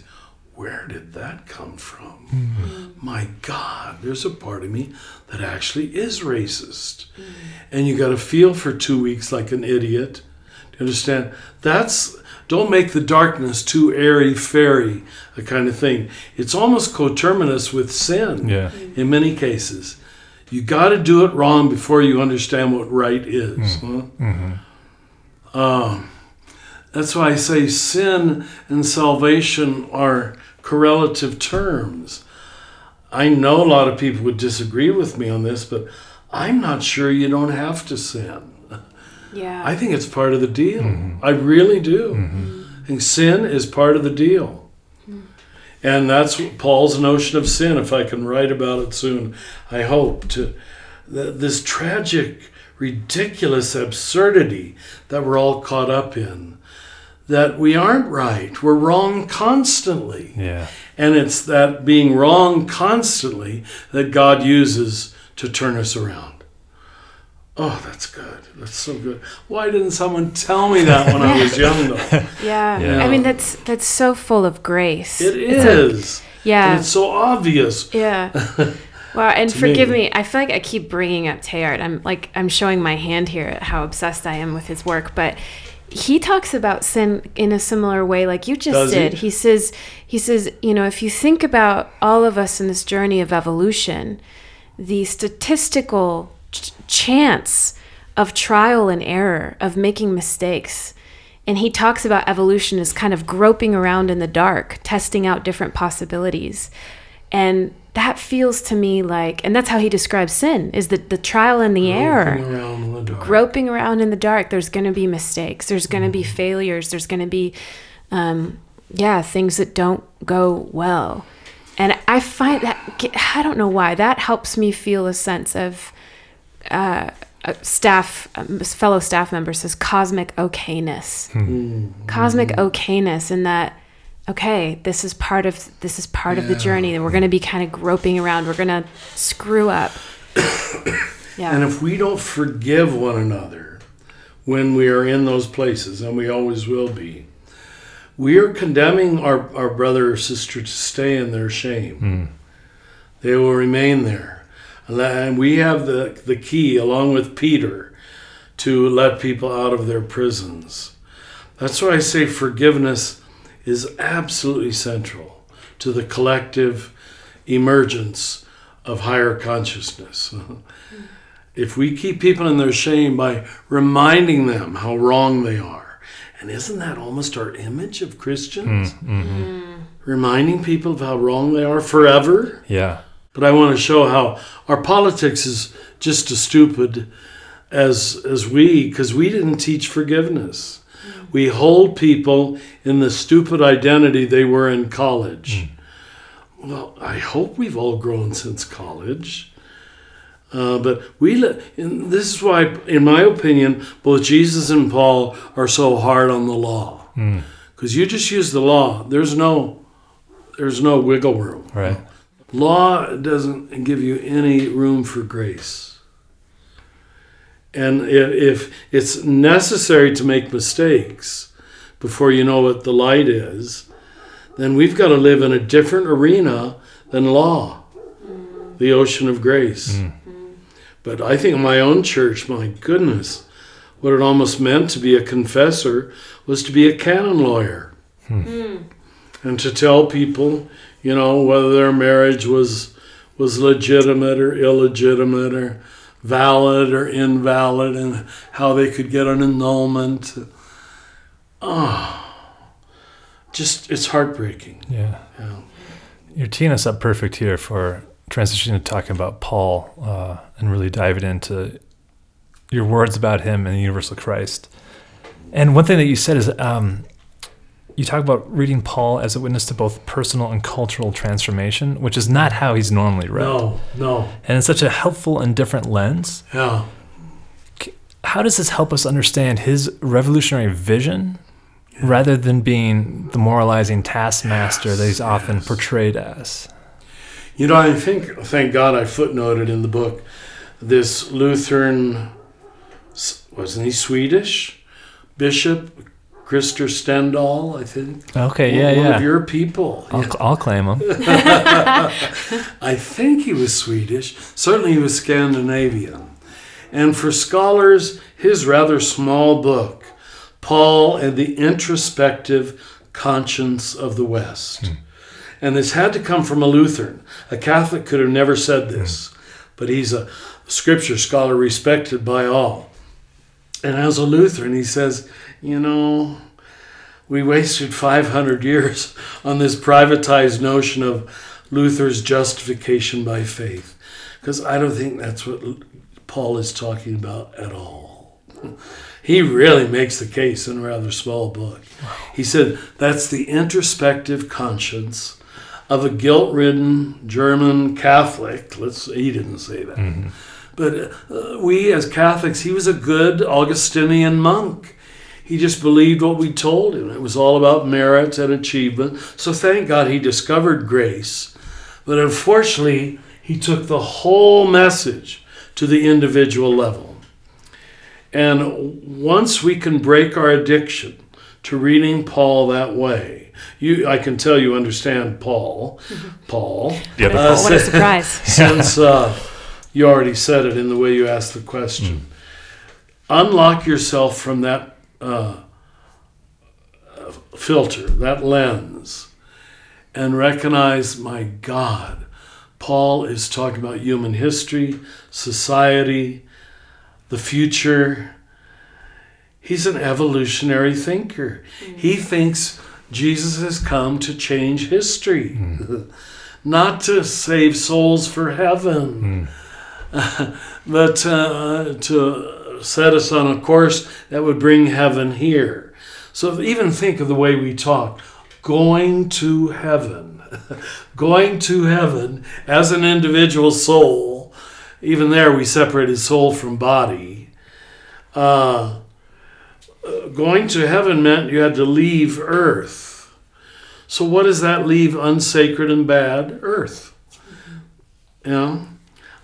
Where did that come from? Mm-hmm. My God, there's a part of me that actually is racist. And you got to feel for two weeks like an idiot. Do you understand? That's don't make the darkness too airy fairy, a kind of thing. It's almost coterminous with sin Yeah. in many cases. You got to do it wrong before you understand what right is. Mm. huh? Mm-hmm. Um, that's why I say sin and salvation are correlative terms. I know a lot of people would disagree with me on this, but I'm not sure you don't have to sin. Yeah. I think it's part of the deal. Mm-hmm. I really do. Mm-hmm. Mm-hmm. I think sin is part of the deal. And that's Paul's notion of sin, if I can write about it soon, I hope, to th- this tragic, ridiculous absurdity that we're all caught up in. That we aren't right, we're wrong constantly. Yeah. And it's that being wrong constantly that God uses to turn us around. Oh, that's good. That's so good. Why didn't someone tell me that when I was young, though? yeah. Yeah. I mean, that's that's so full of grace. It's a- is. yeah. And it's so obvious. Yeah. Wow, and forgive me. me. I feel like I keep bringing up Teilhard. I'm like I'm showing my hand here at how obsessed I am with his work, but he talks about sin in a similar way like you just Does he? did. He says he says, you know, if you think about all of us in this journey of evolution, the statistical ch- chance of trial and error, of making mistakes. And he talks about evolution as kind of groping around in the dark, testing out different possibilities. And that feels to me like, and that's how he describes sin, is the, the trial and the error. Groping around in the dark. groping around in the dark. There's going to be mistakes. There's going to be failures. There's going to be um, yeah things that don't go well. And i find that i don't know why. That helps me feel a sense of uh, a staff um, fellow staff member says cosmic okayness. Cosmic okayness in that okay this is part of this is part of the journey and we're going to be kind of groping around we're going to screw up yeah And if we don't forgive one another when we are in those places, and we always will be, we are condemning our, our brother or sister to stay in their shame. Hmm. They will remain there. And we have the, the key, along with Peter, to let people out of their prisons. That's why I say forgiveness is absolutely central to the collective emergence of higher consciousness. if we keep people in their shame by reminding them how wrong they are, and isn't that almost our image of Christians? Mm-hmm. Reminding people of how wrong they are forever? Yeah. But I want to show how our politics is just as stupid as as we because we didn't teach forgiveness. We hold people in the stupid identity they were in college. Well, I hope we've all grown since college. Uh, but we and this is why, in my opinion, both Jesus and Paul are so hard on the law because you just use the law. There's no, there's no wiggle room. Right. Law doesn't give you any room for grace. And if it's necessary to make mistakes before you know what the light is, then we've got to live in a different arena than law, mm. the ocean of grace. Mm. Mm. But I think in my own church, my goodness, what it almost meant to be a confessor was to be a canon lawyer. Hmm. Hmm. And to tell people, you know, whether their marriage was was legitimate or illegitimate or valid or invalid and how they could get an annulment. Oh, just it's heartbreaking. Yeah. Yeah. You're teeing us up perfect here for transitioning to talking about Paul uh, and really diving into your words about him and the universal Christ. And one thing that you said is um, you talk about reading Paul as a witness to both personal and cultural transformation, which is not how he's normally read. No, no, And it's such a helpful and different lens. yeah. How does this help us understand his revolutionary vision rather than being the moralizing taskmaster that he's often portrayed as? You know, I think, thank God I footnoted in the book this Lutheran, wasn't he Swedish? Bishop Krister Stendahl, I think. Okay, yeah, One yeah. of your people. I'll, I'll claim him. I think he was Swedish. Certainly he was Scandinavian. And for scholars, his rather small book, Paul and the Introspective Conscience of the West. Hmm. And this had to come from a Lutheran. A Catholic could have never said this, hmm. but he's a scripture scholar respected by all. And as a Lutheran, he says, you know, we wasted 500 years on this privatized notion of Luther's justification by faith. Because I don't think that's what Paul is talking about at all. He really makes the case in a rather small book. He said that's the introspective conscience of a guilt ridden German Catholic. Let's, he didn't say that. But uh, we as Catholics, he was a good Augustinian monk. He just believed what we told him. It was all about merit and achievement. So thank God he discovered grace. But unfortunately, he took the whole message to the individual level. And once we can break our addiction to reading Paul that way, you, I can tell you understand Paul. Paul. The other Uh, what a si- surprise. since uh, you already said it in the way you asked the question. Unlock yourself from that uh, uh, filter, that lens, and recognize, my God, Paul is talking about human history, society, the future. He's an evolutionary thinker. He thinks Jesus has come to change history, not to save souls for heaven, but uh, to set us on a course that would bring heaven here. So even think of the way we talk going to heaven, going to heaven as an individual soul. Even there, we separated soul from body. Uh, going to heaven meant you had to leave earth. So, what does that leave unsacred and bad? Earth. You know?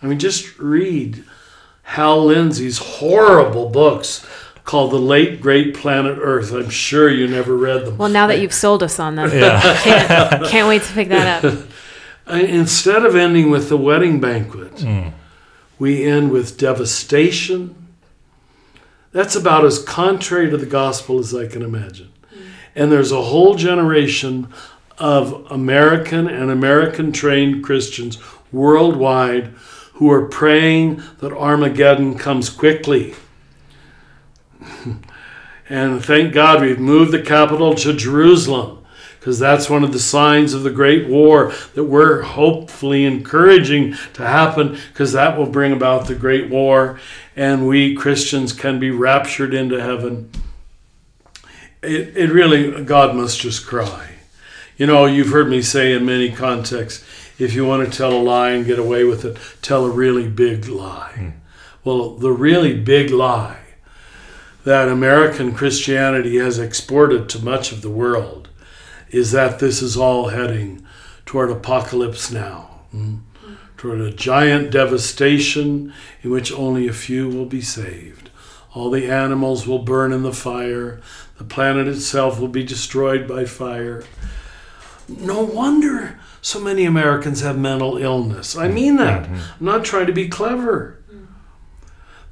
I mean, just read Hal Lindsey's horrible books called The Late Great Planet Earth. I'm sure you never read them. Well, now that you've sold us on them, Yeah. can't, can't wait to pick that up. Instead of ending with the wedding banquet, Mm. we end with devastation. That's about as contrary to the gospel as I can imagine. And there's a whole generation of American and American trained Christians worldwide who are praying that Armageddon comes quickly. and thank God we've moved the capital to Jerusalem because that's one of the signs of the great war that we're hopefully encouraging to happen because that will bring about the great war and we Christians can be raptured into heaven. It, it really, God must just cry. You know, you've heard me say in many contexts if you want to tell a lie and get away with it, tell a really big lie. Well, the really big lie that American Christianity has exported to much of the world is that this is all heading toward apocalypse now, mm? toward a giant devastation in which only a few will be saved. All the animals will burn in the fire, the planet itself will be destroyed by fire. No wonder so many Americans have mental illness. I mean that. Mm-hmm. I'm not trying to be clever.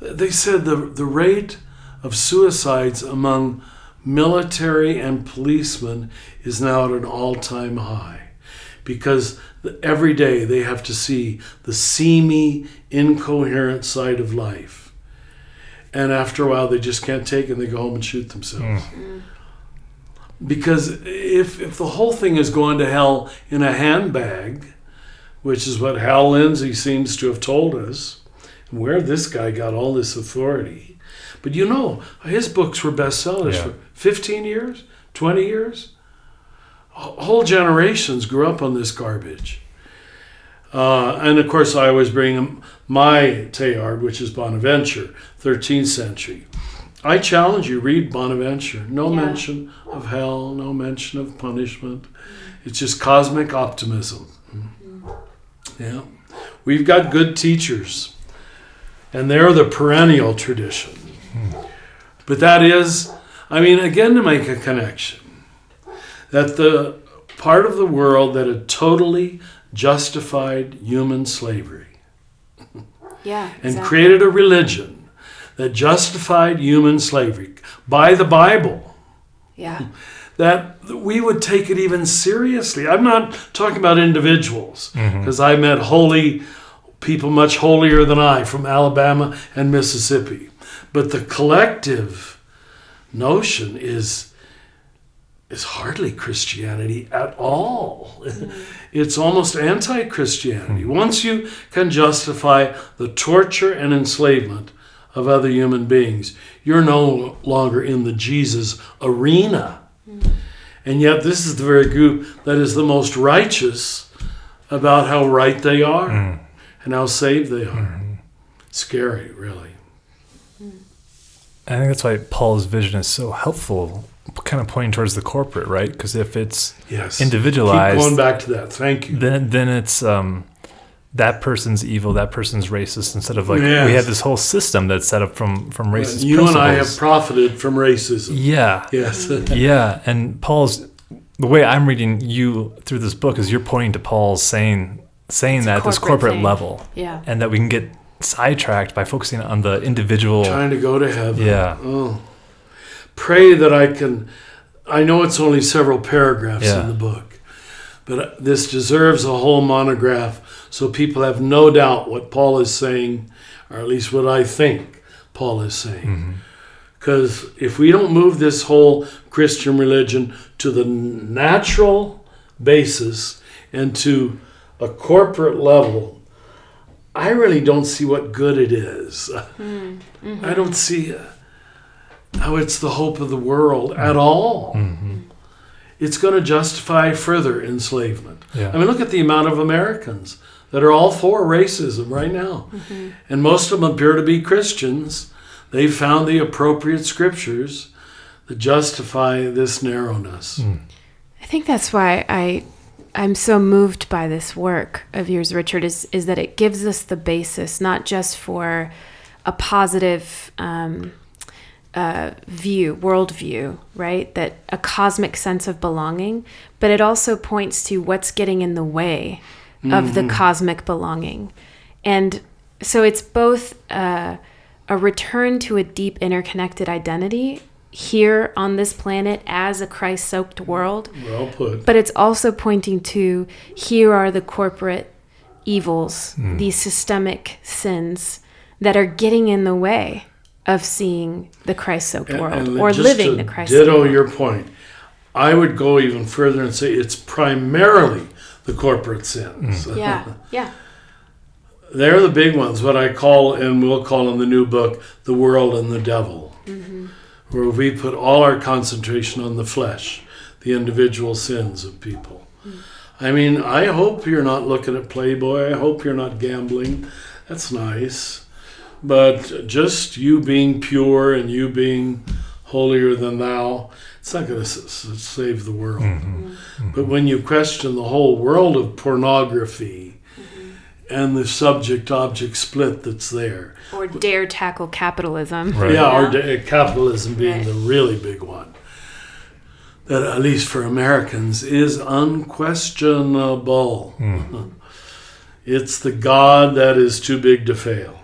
They said the, the rate of suicides among military and policemen is now at an all time high because every day they have to see the seamy, incoherent side of life. And after a while, they just can't take it and they go home and shoot themselves. Mm. Mm. Because if, if the whole thing is going to hell in a handbag, which is what Hal Lindsey seems to have told us, where this guy got all this authority. But you know, his books were bestsellers Yeah. for 15 years, 20 years. Whole generations grew up on this garbage. Uh, and of course, I always bring my Teilhard, which is Bonaventure, 13th century. I challenge you, read Bonaventure. No Yeah. mention of hell, no mention of punishment. It's just cosmic optimism. Mm-hmm. Yeah. We've got good teachers, and they're the perennial tradition. Hmm. But that is, I mean, again, to make a connection, that the part of the world that had totally justified human slavery Yeah. and exactly. created a religion that justified human slavery by the Bible, Yeah. that we would take it even seriously. I'm not talking about individuals, mm-hmm. because I met holy people much holier than I from Alabama and Mississippi. But the collective notion is is hardly Christianity at all. Mm-hmm. It's almost anti-Christianity. Once you can justify the torture and enslavement of other human beings, you're no longer in the Jesus arena. Mm. And yet, this is the very group that is the most righteous about how right they are mm. and how saved they are. Mm-hmm. Scary, really. I think that's why Paul's vision is so helpful, kind of pointing towards the corporate, right? Because if it's Yes. individualized, Keep going back to that. Thank you. then then it's um, that person's evil, that person's racist. Instead of like Yes. we have this whole system that's set up from from uh, racist. you and I have profited from racism. yeah, Yes. yeah. And Paul's the way I'm reading you through this book is you're pointing to Paul's saying saying It's that at this corporate corporate thing. level, Yeah. and that we can get sidetracked by focusing on the individual. Trying to go to heaven. Yeah. Oh. Pray that I can. I know it's only several paragraphs Yeah. in the book, but this deserves a whole monograph so people have no doubt what Paul is saying, or at least what I think Paul is saying. Mm-hmm. Because if we don't move this whole Christian religion to the natural basis and to a corporate level, I really don't see what good it is. Mm-hmm. I don't see uh, how it's the hope of the world mm-hmm. at all. It's going to justify further enslavement. Yeah. I mean, look at the amount of Americans that are all for racism right now. And most of them appear to be Christians. They've found the appropriate scriptures that justify this narrowness. I think that's why I I'm so moved by this work of yours, Richard, is is that it gives us the basis not just for a positive um, uh, view, worldview, right? That a cosmic sense of belonging, but it also points to what's getting in the way of the cosmic belonging. And so it's both uh, a return to a deep interconnected identity here on this planet as a Christ soaked world, Well put. but it's also pointing to here are the corporate evils, these systemic sins that are getting in the way of seeing the Christ soaked world And or living the Christ soaked Ditto world. your point. I would go even further and say it's primarily the corporate sins. Mm. Yeah, yeah. They're the big ones, what I call, and we'll call in the new book, the world and the devil, mm-hmm. where we put all our concentration on the flesh, the individual sins of people. Mm. I mean, I hope you're not looking at Playboy. I hope you're not gambling. That's nice. But just you being pure and you being holier than thou, it's not going to s- s- save the world. Mm-hmm. Mm-hmm. But when you question the whole world of pornography mm-hmm. and the subject object split that's there, Or dare tackle capitalism. Right. yeah, or da- capitalism being Right. the really big one, that at least for Americans is unquestionable. It's the God that is too big to fail.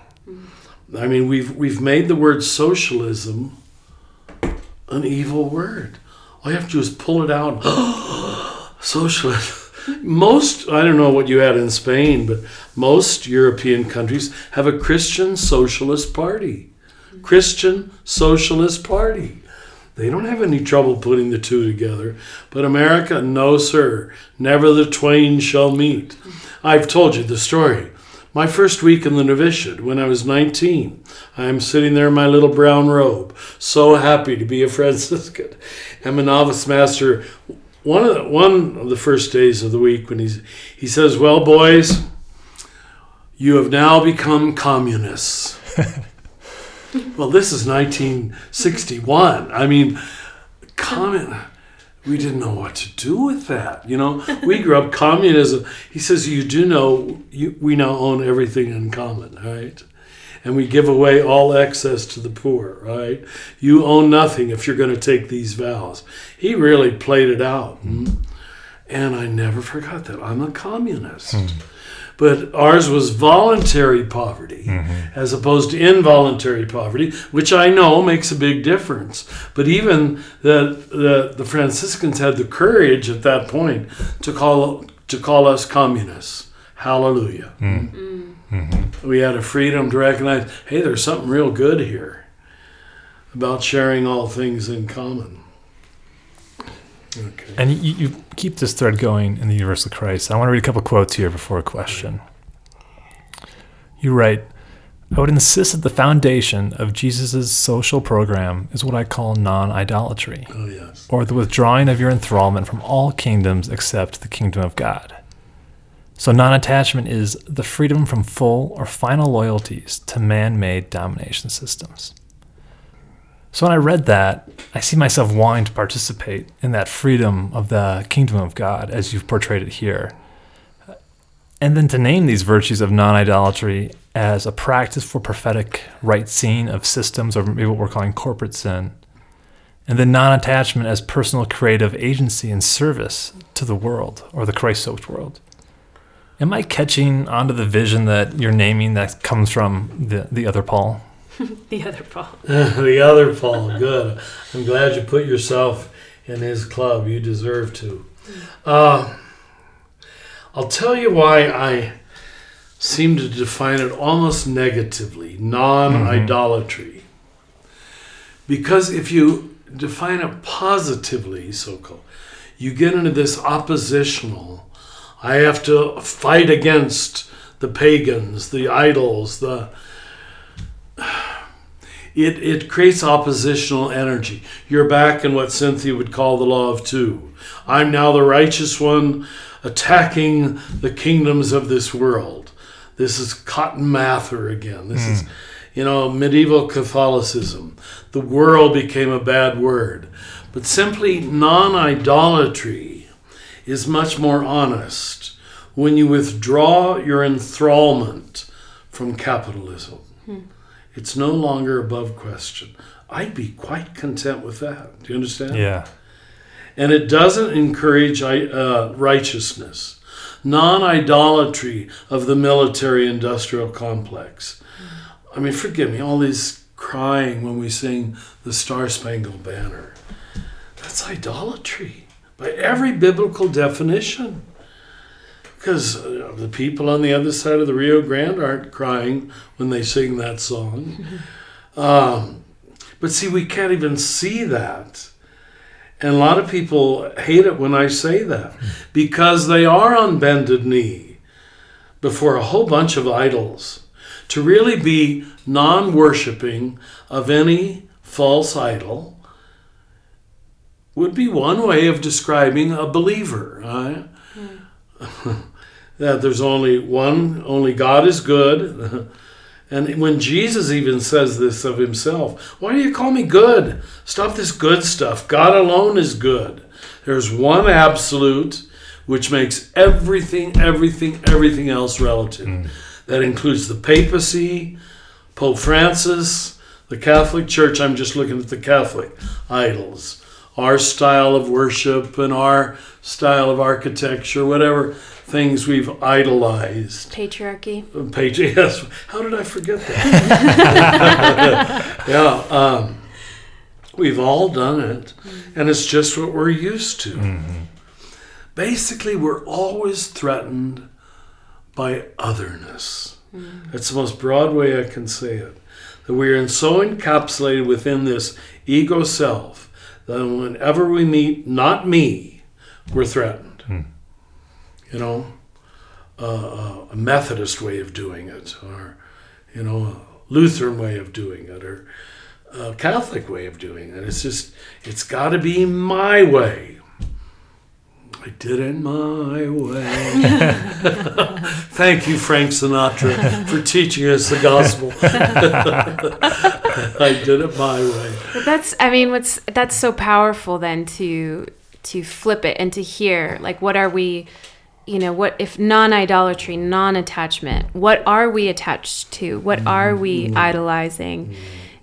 I mean, we've we've made the word socialism an evil word. All you have to do is pull it out. Socialism. Most, I don't know what you had in Spain, but most European countries have a Christian Socialist Party. Christian Socialist Party. They don't have any trouble putting the two together. But America, no, sir. Never the twain shall meet. I've told you the story. My first week in the novitiate, when I was 19, I'm sitting there in my little brown robe, so happy to be a Franciscan. And my novice master, one of the, one of the first days of the week, when he's, he says, Well, boys, you have now become communists. well, this is 1961. I mean, commun. We didn't know what to do with that. You know, we grew up communism. He says, "You do know you, we now own everything in common, right? And we give away all excess to the poor, right? You own nothing if you're going to take these vows." He really played it out, hmm? and I never forgot that. I'm a communist. But ours was voluntary poverty mm-hmm. as opposed to involuntary poverty, which I know makes a big difference. But even the, the, the Franciscans had the courage at that point to call, to call us communists. Hallelujah. Mm. Mm. Mm-hmm. We had a freedom to recognize hey, there's something real good here about sharing all things in common. Okay. And you, you keep this thread going in the Universal Christ. I want to read a couple quotes here before a question. You write, I would insist that the foundation of Jesus' social program is what I call non idolatry, Oh, yes. or the withdrawing of your enthrallment from all kingdoms except the kingdom of God. So, non attachment is the freedom from full or final loyalties to man made domination systems. So, when I read that, I see myself wanting to participate in that freedom of the kingdom of God as you've portrayed it here. And then to name these virtues of non idolatry as a practice for prophetic right seeing of systems, or maybe what we're calling corporate sin. And then non attachment as personal creative agency and service to the world or the Christ soaked world. Am I catching onto the vision that you're naming that comes from the, the other Paul? The other Paul. the other Paul, good. I'm glad you put yourself in his club. You deserve to. Uh, I'll tell you why I seem to define it almost negatively non idolatry. Because if you define it positively, so called, you get into this oppositional. I have to fight against the pagans, the idols, the it, it creates oppositional energy. You're back in what Cynthia would call the law of two. I'm now the righteous one attacking the kingdoms of this world. This is Cotton Mather again. This is, hmm. you know, medieval Catholicism. The world became a bad word. But simply non idolatry is much more honest when you withdraw your enthrallment from capitalism. It's no longer above question. I'd be quite content with that. Do you understand? Yeah. And it doesn't encourage uh, righteousness, non idolatry of the military industrial complex. I mean, forgive me, all these crying when we sing the Star Spangled Banner. That's idolatry by every biblical definition. Because uh, the people on the other side of the Rio Grande aren't crying when they sing that song. um, but see, we can't even see that. And a lot of people hate it when I say that because they are on bended knee before a whole bunch of idols. To really be non worshiping of any false idol would be one way of describing a believer. Right? That there's only one, only God is good. And when Jesus even says this of himself, why do you call me good? Stop this good stuff. God alone is good. There's one absolute which makes everything, everything, everything else relative. Mm. That includes the papacy, Pope Francis, the Catholic Church. I'm just looking at the Catholic idols, our style of worship and our style of architecture, whatever things we've idolized. Patriarchy. Patri- yes. How did I forget that? yeah. Um, we've all done it, mm-hmm. and it's just what we're used to. Mm-hmm. Basically, we're always threatened by otherness. Mm-hmm. That's the most broad way I can say it. That we are so encapsulated within this ego self that whenever we meet not me, we're threatened. Mm you know, uh, a Methodist way of doing it, or you know, a Lutheran way of doing it, or a Catholic way of doing it. It's just, it's got to be my way. I did it my way. Thank you, Frank Sinatra, for teaching us the gospel. I did it my way. But that's, I mean, what's that's so powerful then to to flip it and to hear like what are we you know what if non-idolatry non-attachment what are we attached to what are we mm-hmm. idolizing mm-hmm.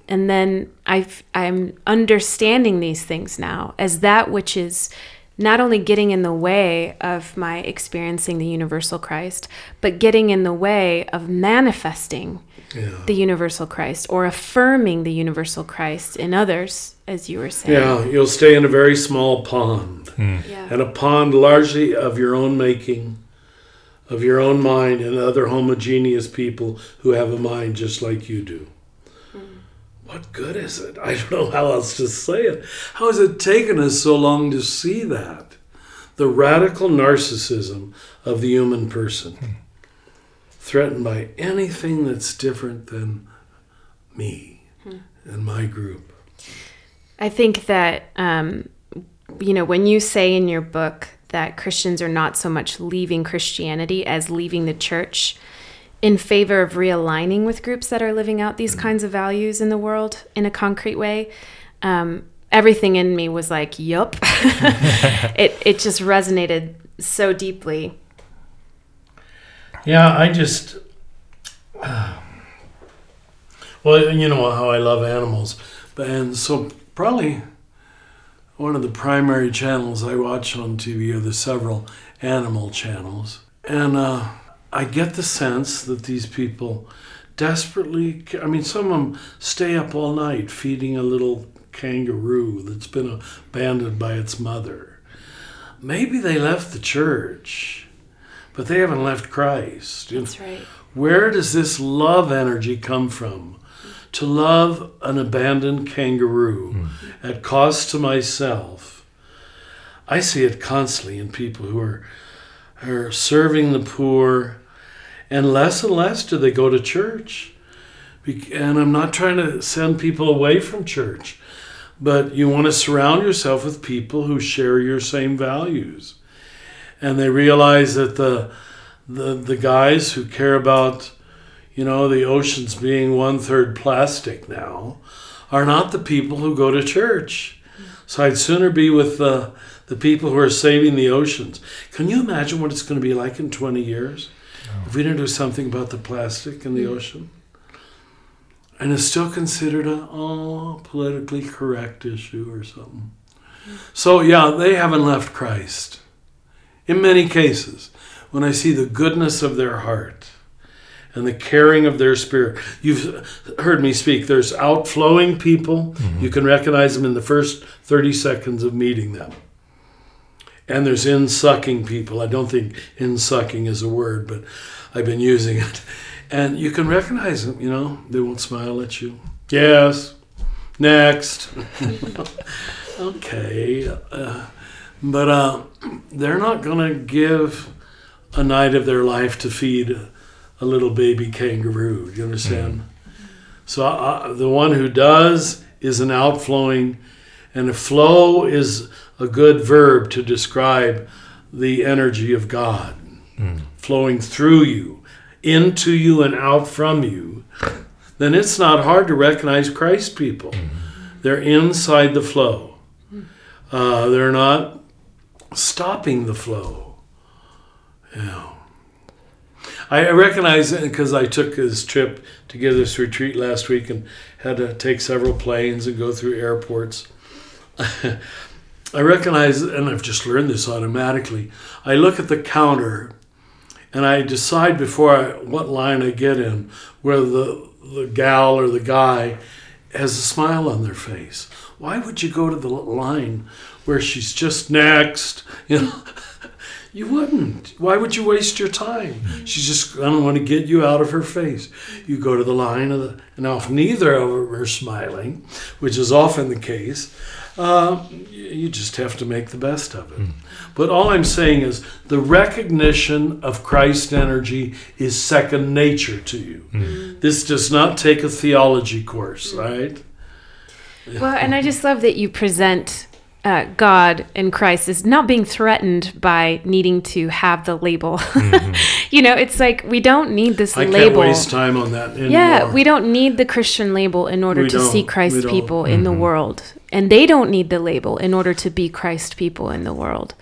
and then i i'm understanding these things now as that which is not only getting in the way of my experiencing the universal christ but getting in the way of manifesting yeah. the universal christ or affirming the universal christ in others as you were saying. Yeah, you'll stay in a very small pond. Mm. Yeah. And a pond largely of your own making, of your own mind, and other homogeneous people who have a mind just like you do. Mm. What good is it? I don't know how else to say it. How has it taken us so long to see that? The radical narcissism of the human person, mm. Threatened by anything that's different than me hmm. and my group. I think that, um, you know, when you say in your book that Christians are not so much leaving Christianity as leaving the church in favor of realigning with groups that are living out these kinds of values in the world in a concrete way, um, everything in me was like, yup. it, it just resonated so deeply. Yeah, I just. Uh, well, you know how I love animals. And so probably one of the primary channels I watch on TV are the several animal channels. And uh, I get the sense that these people desperately, I mean, some of them stay up all night feeding a little kangaroo that's been abandoned by its mother. Maybe they left the church, but they haven't left Christ. That's right. Where does this love energy come from? to love an abandoned kangaroo mm. at cost to myself. I see it constantly in people who are, are serving the poor, and less and less do they go to church. And I'm not trying to send people away from church, but you want to surround yourself with people who share your same values. And they realize that the, the, the guys who care about you know, the oceans being one third plastic now, are not the people who go to church. So I'd sooner be with the, the people who are saving the oceans. Can you imagine what it's going to be like in 20 years if we don't do something about the plastic in the mm. ocean? and it's still considered a oh, politically correct issue or something. So, yeah, they haven't left Christ. In many cases, when I see the goodness of their heart and the caring of their spirit, you've heard me speak. There's outflowing people, mm-hmm. you can recognize them in the first 30 seconds of meeting them. And there's in sucking people. I don't think in sucking is a word, but I've been using it. And you can recognize them, you know, they won't smile at you. Yes, next. okay. Uh, but uh, they're not going to give a night of their life to feed a, little baby kangaroo. Do you understand? Mm-hmm. So uh, the one who does is an outflowing, and a flow is a good verb to describe the energy of God mm. flowing through you, into you, and out from you. Then it's not hard to recognize Christ people. Mm. They're inside the flow. Uh, they're not stopping the flow. Yeah. I recognize it because I took this trip to give this retreat last week and had to take several planes and go through airports. I recognize, and I've just learned this automatically. I look at the counter and I decide before I, what line I get in whether the, the gal or the guy has a smile on their face. Why would you go to the line where she's just next? You know, you wouldn't. Why would you waste your time? She's just I don't want to get you out of her face. You go to the line of the, and if neither of them are smiling, which is often the case, uh, you just have to make the best of it. Mm. But all I'm saying is the recognition of Christ energy is second nature to you. Mm. This does not take a theology course, right? Well, and I just love that you present uh, God and Christ is not being threatened by needing to have the label. Mm-hmm. you know, it's like we don't need this I label. I can't waste time on that anymore. Yeah, we don't need the Christian label in order we to see Christ people mm-hmm. in the mm-hmm. world, and they don't need the label in order to be Christ people in the world.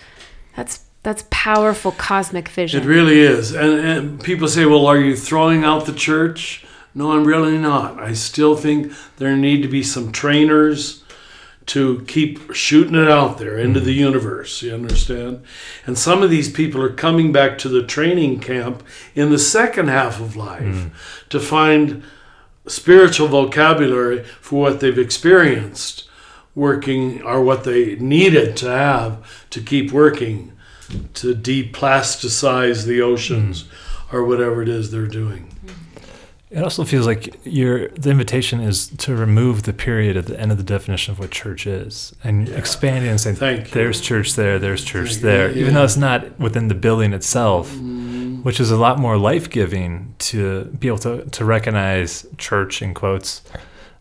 That's that's powerful cosmic vision. It really is. And, and people say, "Well, are you throwing out the church?" No, I'm really not. I still think there need to be some trainers to keep shooting it out there into the universe. You understand? And some of these people are coming back to the training camp in the second half of life mm. to find spiritual vocabulary for what they've experienced working or what they needed to have to keep working to deplasticize the oceans mm. or whatever it is they're doing. It also feels like your the invitation is to remove the period at the end of the definition of what church is and yeah. expand it and say Thank there's you. church there, there's church Thank there, yeah. even though it's not within the building itself, mm. which is a lot more life giving to be able to, to recognize church in quotes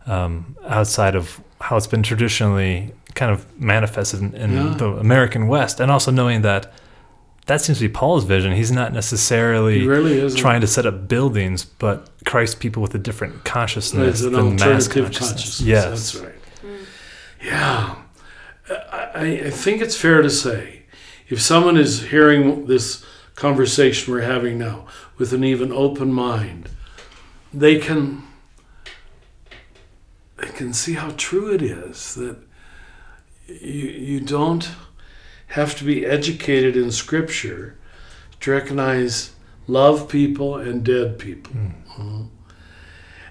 um, outside of how it's been traditionally kind of manifested in, in yeah. the American West, and also knowing that that seems to be Paul's vision. He's not necessarily really trying to set up buildings, but Christ people with a different consciousness an than mass consciousness. consciousness. Yes, that's right. Mm. Yeah, I, I think it's fair to say, if someone is hearing this conversation we're having now with an even open mind, they can they can see how true it is that you you don't have to be educated in Scripture to recognize love people and dead people. Mm.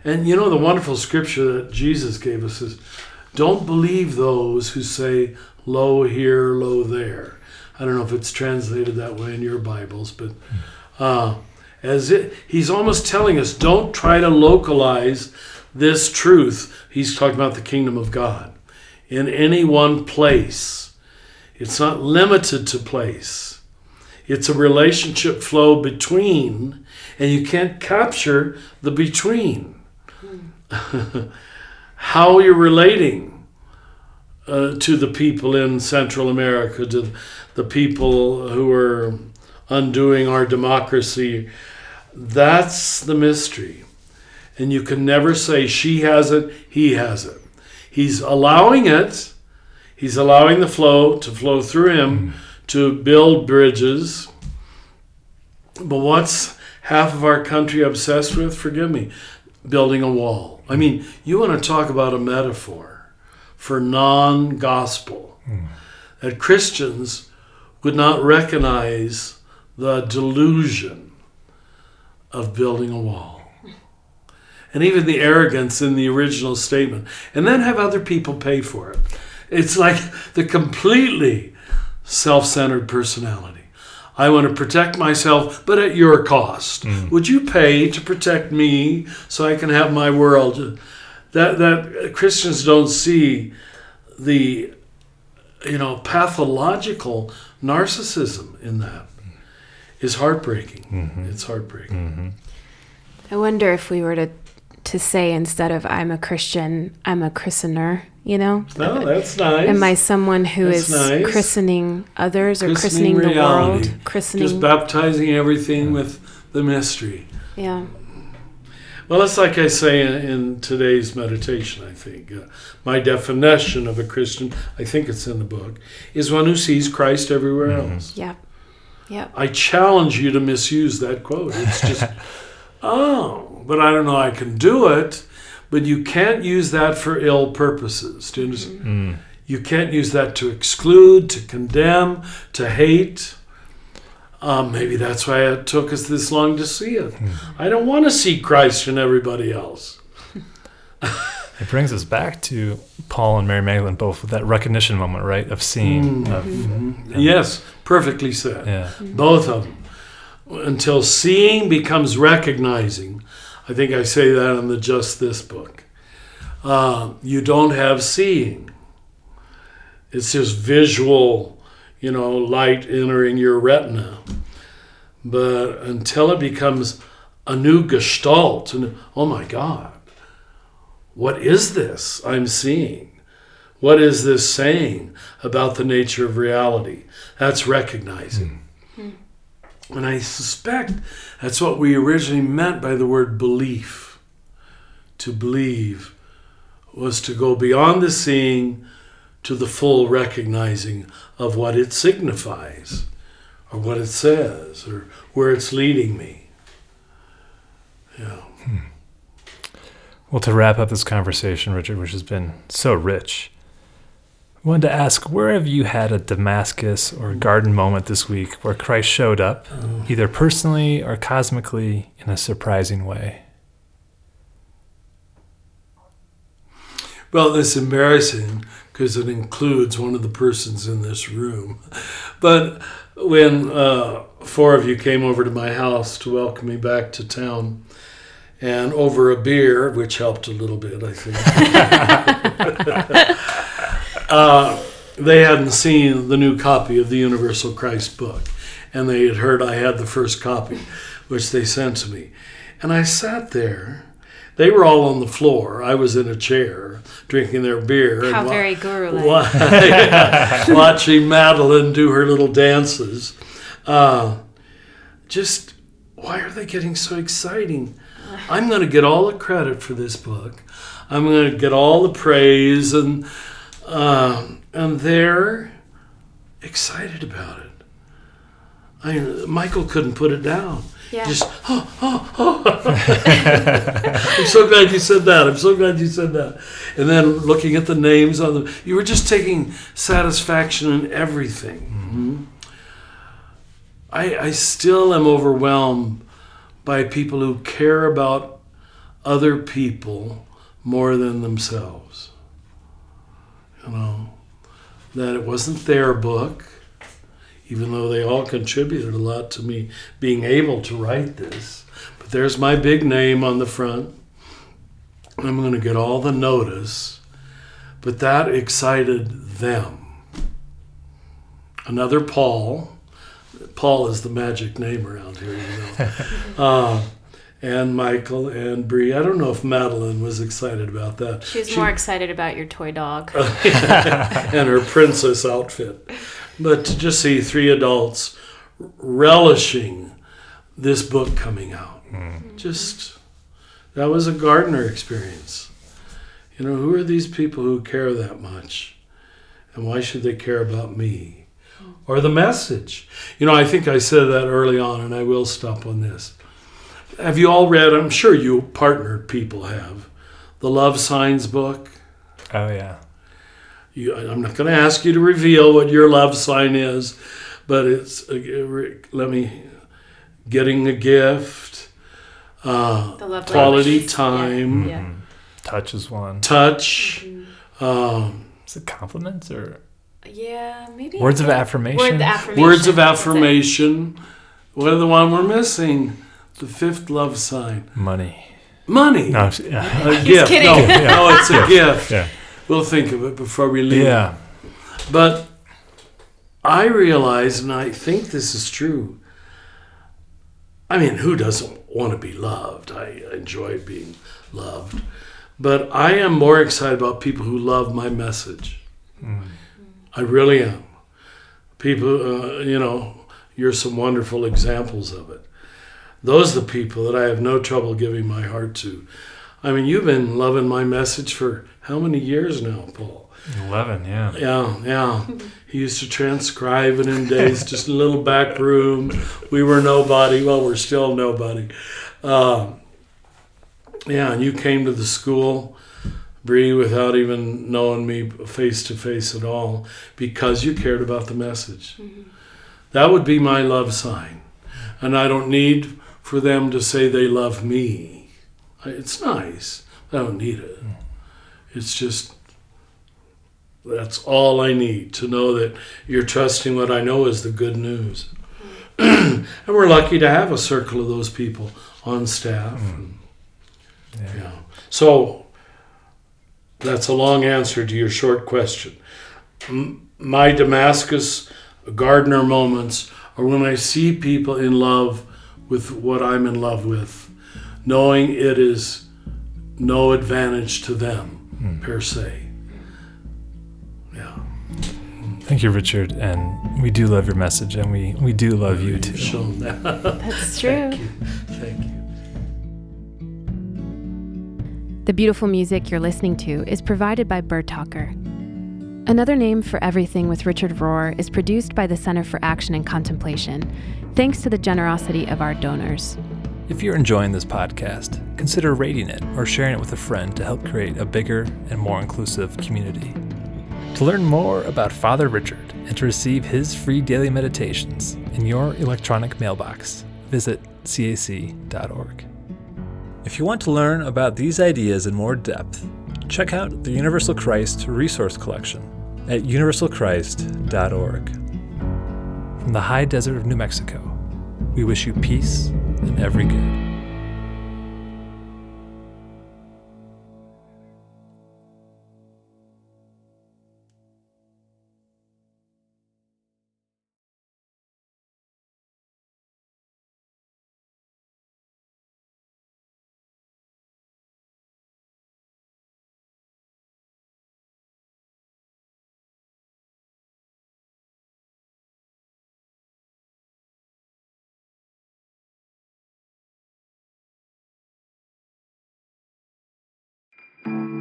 And you know, the wonderful scripture that Jesus gave us is don't believe those who say, lo here, lo there. I don't know if it's translated that way in your Bibles, but uh, as it, he's almost telling us, don't try to localize this truth. He's talking about the kingdom of God in any one place it's not limited to place. It's a relationship flow between, and you can't capture the between. How you're relating uh, to the people in Central America, to the people who are undoing our democracy, that's the mystery. And you can never say she has it, he has it. He's allowing it He's allowing the flow to flow through him mm. to build bridges. But what's half of our country obsessed with? Forgive me. Building a wall, I mean, you want to talk about a metaphor for non gospel that Christians would not recognize the delusion of building a wall. And even the arrogance in the original statement, and then have other people pay for it. It's like the completely self centered personality. I want to protect myself, but at your cost. Mm. Would you pay to protect me so I can have my world? That that Christians don't see the you know pathological narcissism in that is heartbreaking. It's heartbreaking. Mm-hmm. Mm-hmm. I wonder if we were to to say instead of I'm a Christian, I'm a christener, you know? No, that's nice. Am I someone who That's is nice. christening others or Christening christening, the reality. world? Christening Just baptizing everything with the mystery. Yeah. Well, it's like I say in, in today's meditation, I think. Uh, my definition of a Christian, I think it's in the book, is one who sees Christ everywhere else. Yep. Yep. I challenge you to misuse that quote. It's just, oh, but I don't know, I can do it, but you can't use that for ill purposes. Do you understand? Mm. Mm. You can't use that to exclude, to condemn, to hate. Um, maybe that's why it took us this long to see it. Mm. I don't want to see Christ in everybody else. It brings us back to Paul and Mary Magdalene both with that recognition moment, right? Of seeing. Of, mm-hmm. Mm-hmm. Yes, perfectly said. yeah. Mm-hmm. Both of them. Until seeing becomes recognizing. I think I say that in the Just This book. Uh, you don't have seeing. It's just visual, you know, light entering your retina. But until it becomes a new gestalt, and oh my God, what is this I'm seeing? What is this saying about the nature of reality? That's recognizing. And I suspect that's what we originally meant by the word belief. To believe was to go beyond the seeing to the full recognizing of what it signifies, or what it says, or where it's leading me. Yeah. Hmm. Well, to wrap up this conversation, Richard, which has been so rich, I wanted to ask where have you had a Damascus or garden moment this week where Christ showed up, either personally or cosmically, in a surprising way? Well, it's embarrassing because it includes one of the persons in this room. But when uh, four of you came over to my house to welcome me back to town, and over a beer, which helped a little bit, I think, uh, they hadn't seen the new copy of the Universal Christ book. And they had heard I had the first copy, which they sent to me. And I sat there. They were all on the floor. I was in a chair drinking their beer. How and wa- very guru-like. watching Madeline do her little dances. Uh, just, why are they getting so exciting? I'm going to get all the credit for this book. I'm going to get all the praise, and uh, and they're excited about it. I mean, Michael couldn't put it down. Yeah. Just, oh, oh, oh. I'm so glad you said that. I'm so glad you said that. And then looking at the names on them, you were just taking satisfaction in everything. Mhm. I, I still am overwhelmed by people who care about other people more than themselves. You know, that it wasn't their book, even though they all contributed a lot to me being able to write this. But there's my big name on the front. I'm going to get all the notice. But that excited them. Another Paul. Paul is the magic name around here, you know. uh, and Michael and Brie. I don't know if Madeline was excited about that. She was She- more excited about your toy dog. and her princess outfit. But to just see three adults relishing this book coming out, mm. just that was a gardener experience. You know, who are these people who care that much? And why should they care about me? Mm. Or the message? You know, I think I said that early on, and I will stop on this. Have you all read, I'm sure you partnered people have, the Love Signs book. Oh yeah. You, I'm not going to ask you to reveal what your love sign is, but it's uh, let me getting a gift, uh, The love quality languages. time, Yeah. Mm-hmm. Touch is one. touch. Um, Is it compliments or Yeah, maybe. words of affirmation? Word affirmation. words of affirmation. What are the one we're missing? The fifth love sign. Money. Money. No, I'm- yeah. A gift. kidding. No, Yeah. no, it's a gift. yeah. We'll think of it before we leave. Yeah. But I realize, and I think this is true. I mean, who doesn't want to be loved? I enjoy being loved. But I am more excited about people who love my message. I really am. People, uh, you know, you're some wonderful examples of it. Those are the people that I have no trouble giving my heart to. I mean, you've been loving my message for how many years now, Paul? Eleven. Yeah. Yeah, yeah. He used to transcribe it in days, just a little back room. We were nobody. Well, we're still nobody. Uh, yeah, and you came to the school, Brie, without even knowing me face to face at all, because you cared about the message. That would be my love sign. And I don't need for them to say they love me. It's nice. I don't need it. Hmm. It's just that's all I need to know that you're trusting what I know is the good news. Hmm. and we're lucky to have a circle of those people on staff. And, Yeah. yeah. So that's a long answer to your short question. M- my Damascus gardener moments are when I see people in love with what I'm in love with, knowing it is no advantage to them hmm. per se. Yeah. Thank you, Richard, and we do love your message, and we we do love you too. You've shown that. That's true. Thank you. Thank you. The beautiful music you're listening to is provided by Birdtalker. Another name for everything with Richard Rohr is produced by the Center for Action and Contemplation, thanks to the generosity of our donors. If you're enjoying this podcast, consider rating it or sharing it with a friend to help create a bigger and more inclusive community. To learn more about Father Richard and to receive his free daily meditations in your electronic mailbox, visit cac.org. If you want to learn about these ideas in more depth, check out the Universal Christ Resource Collection at universalchrist.org. From the high desert of New Mexico, we wish you peace and every good.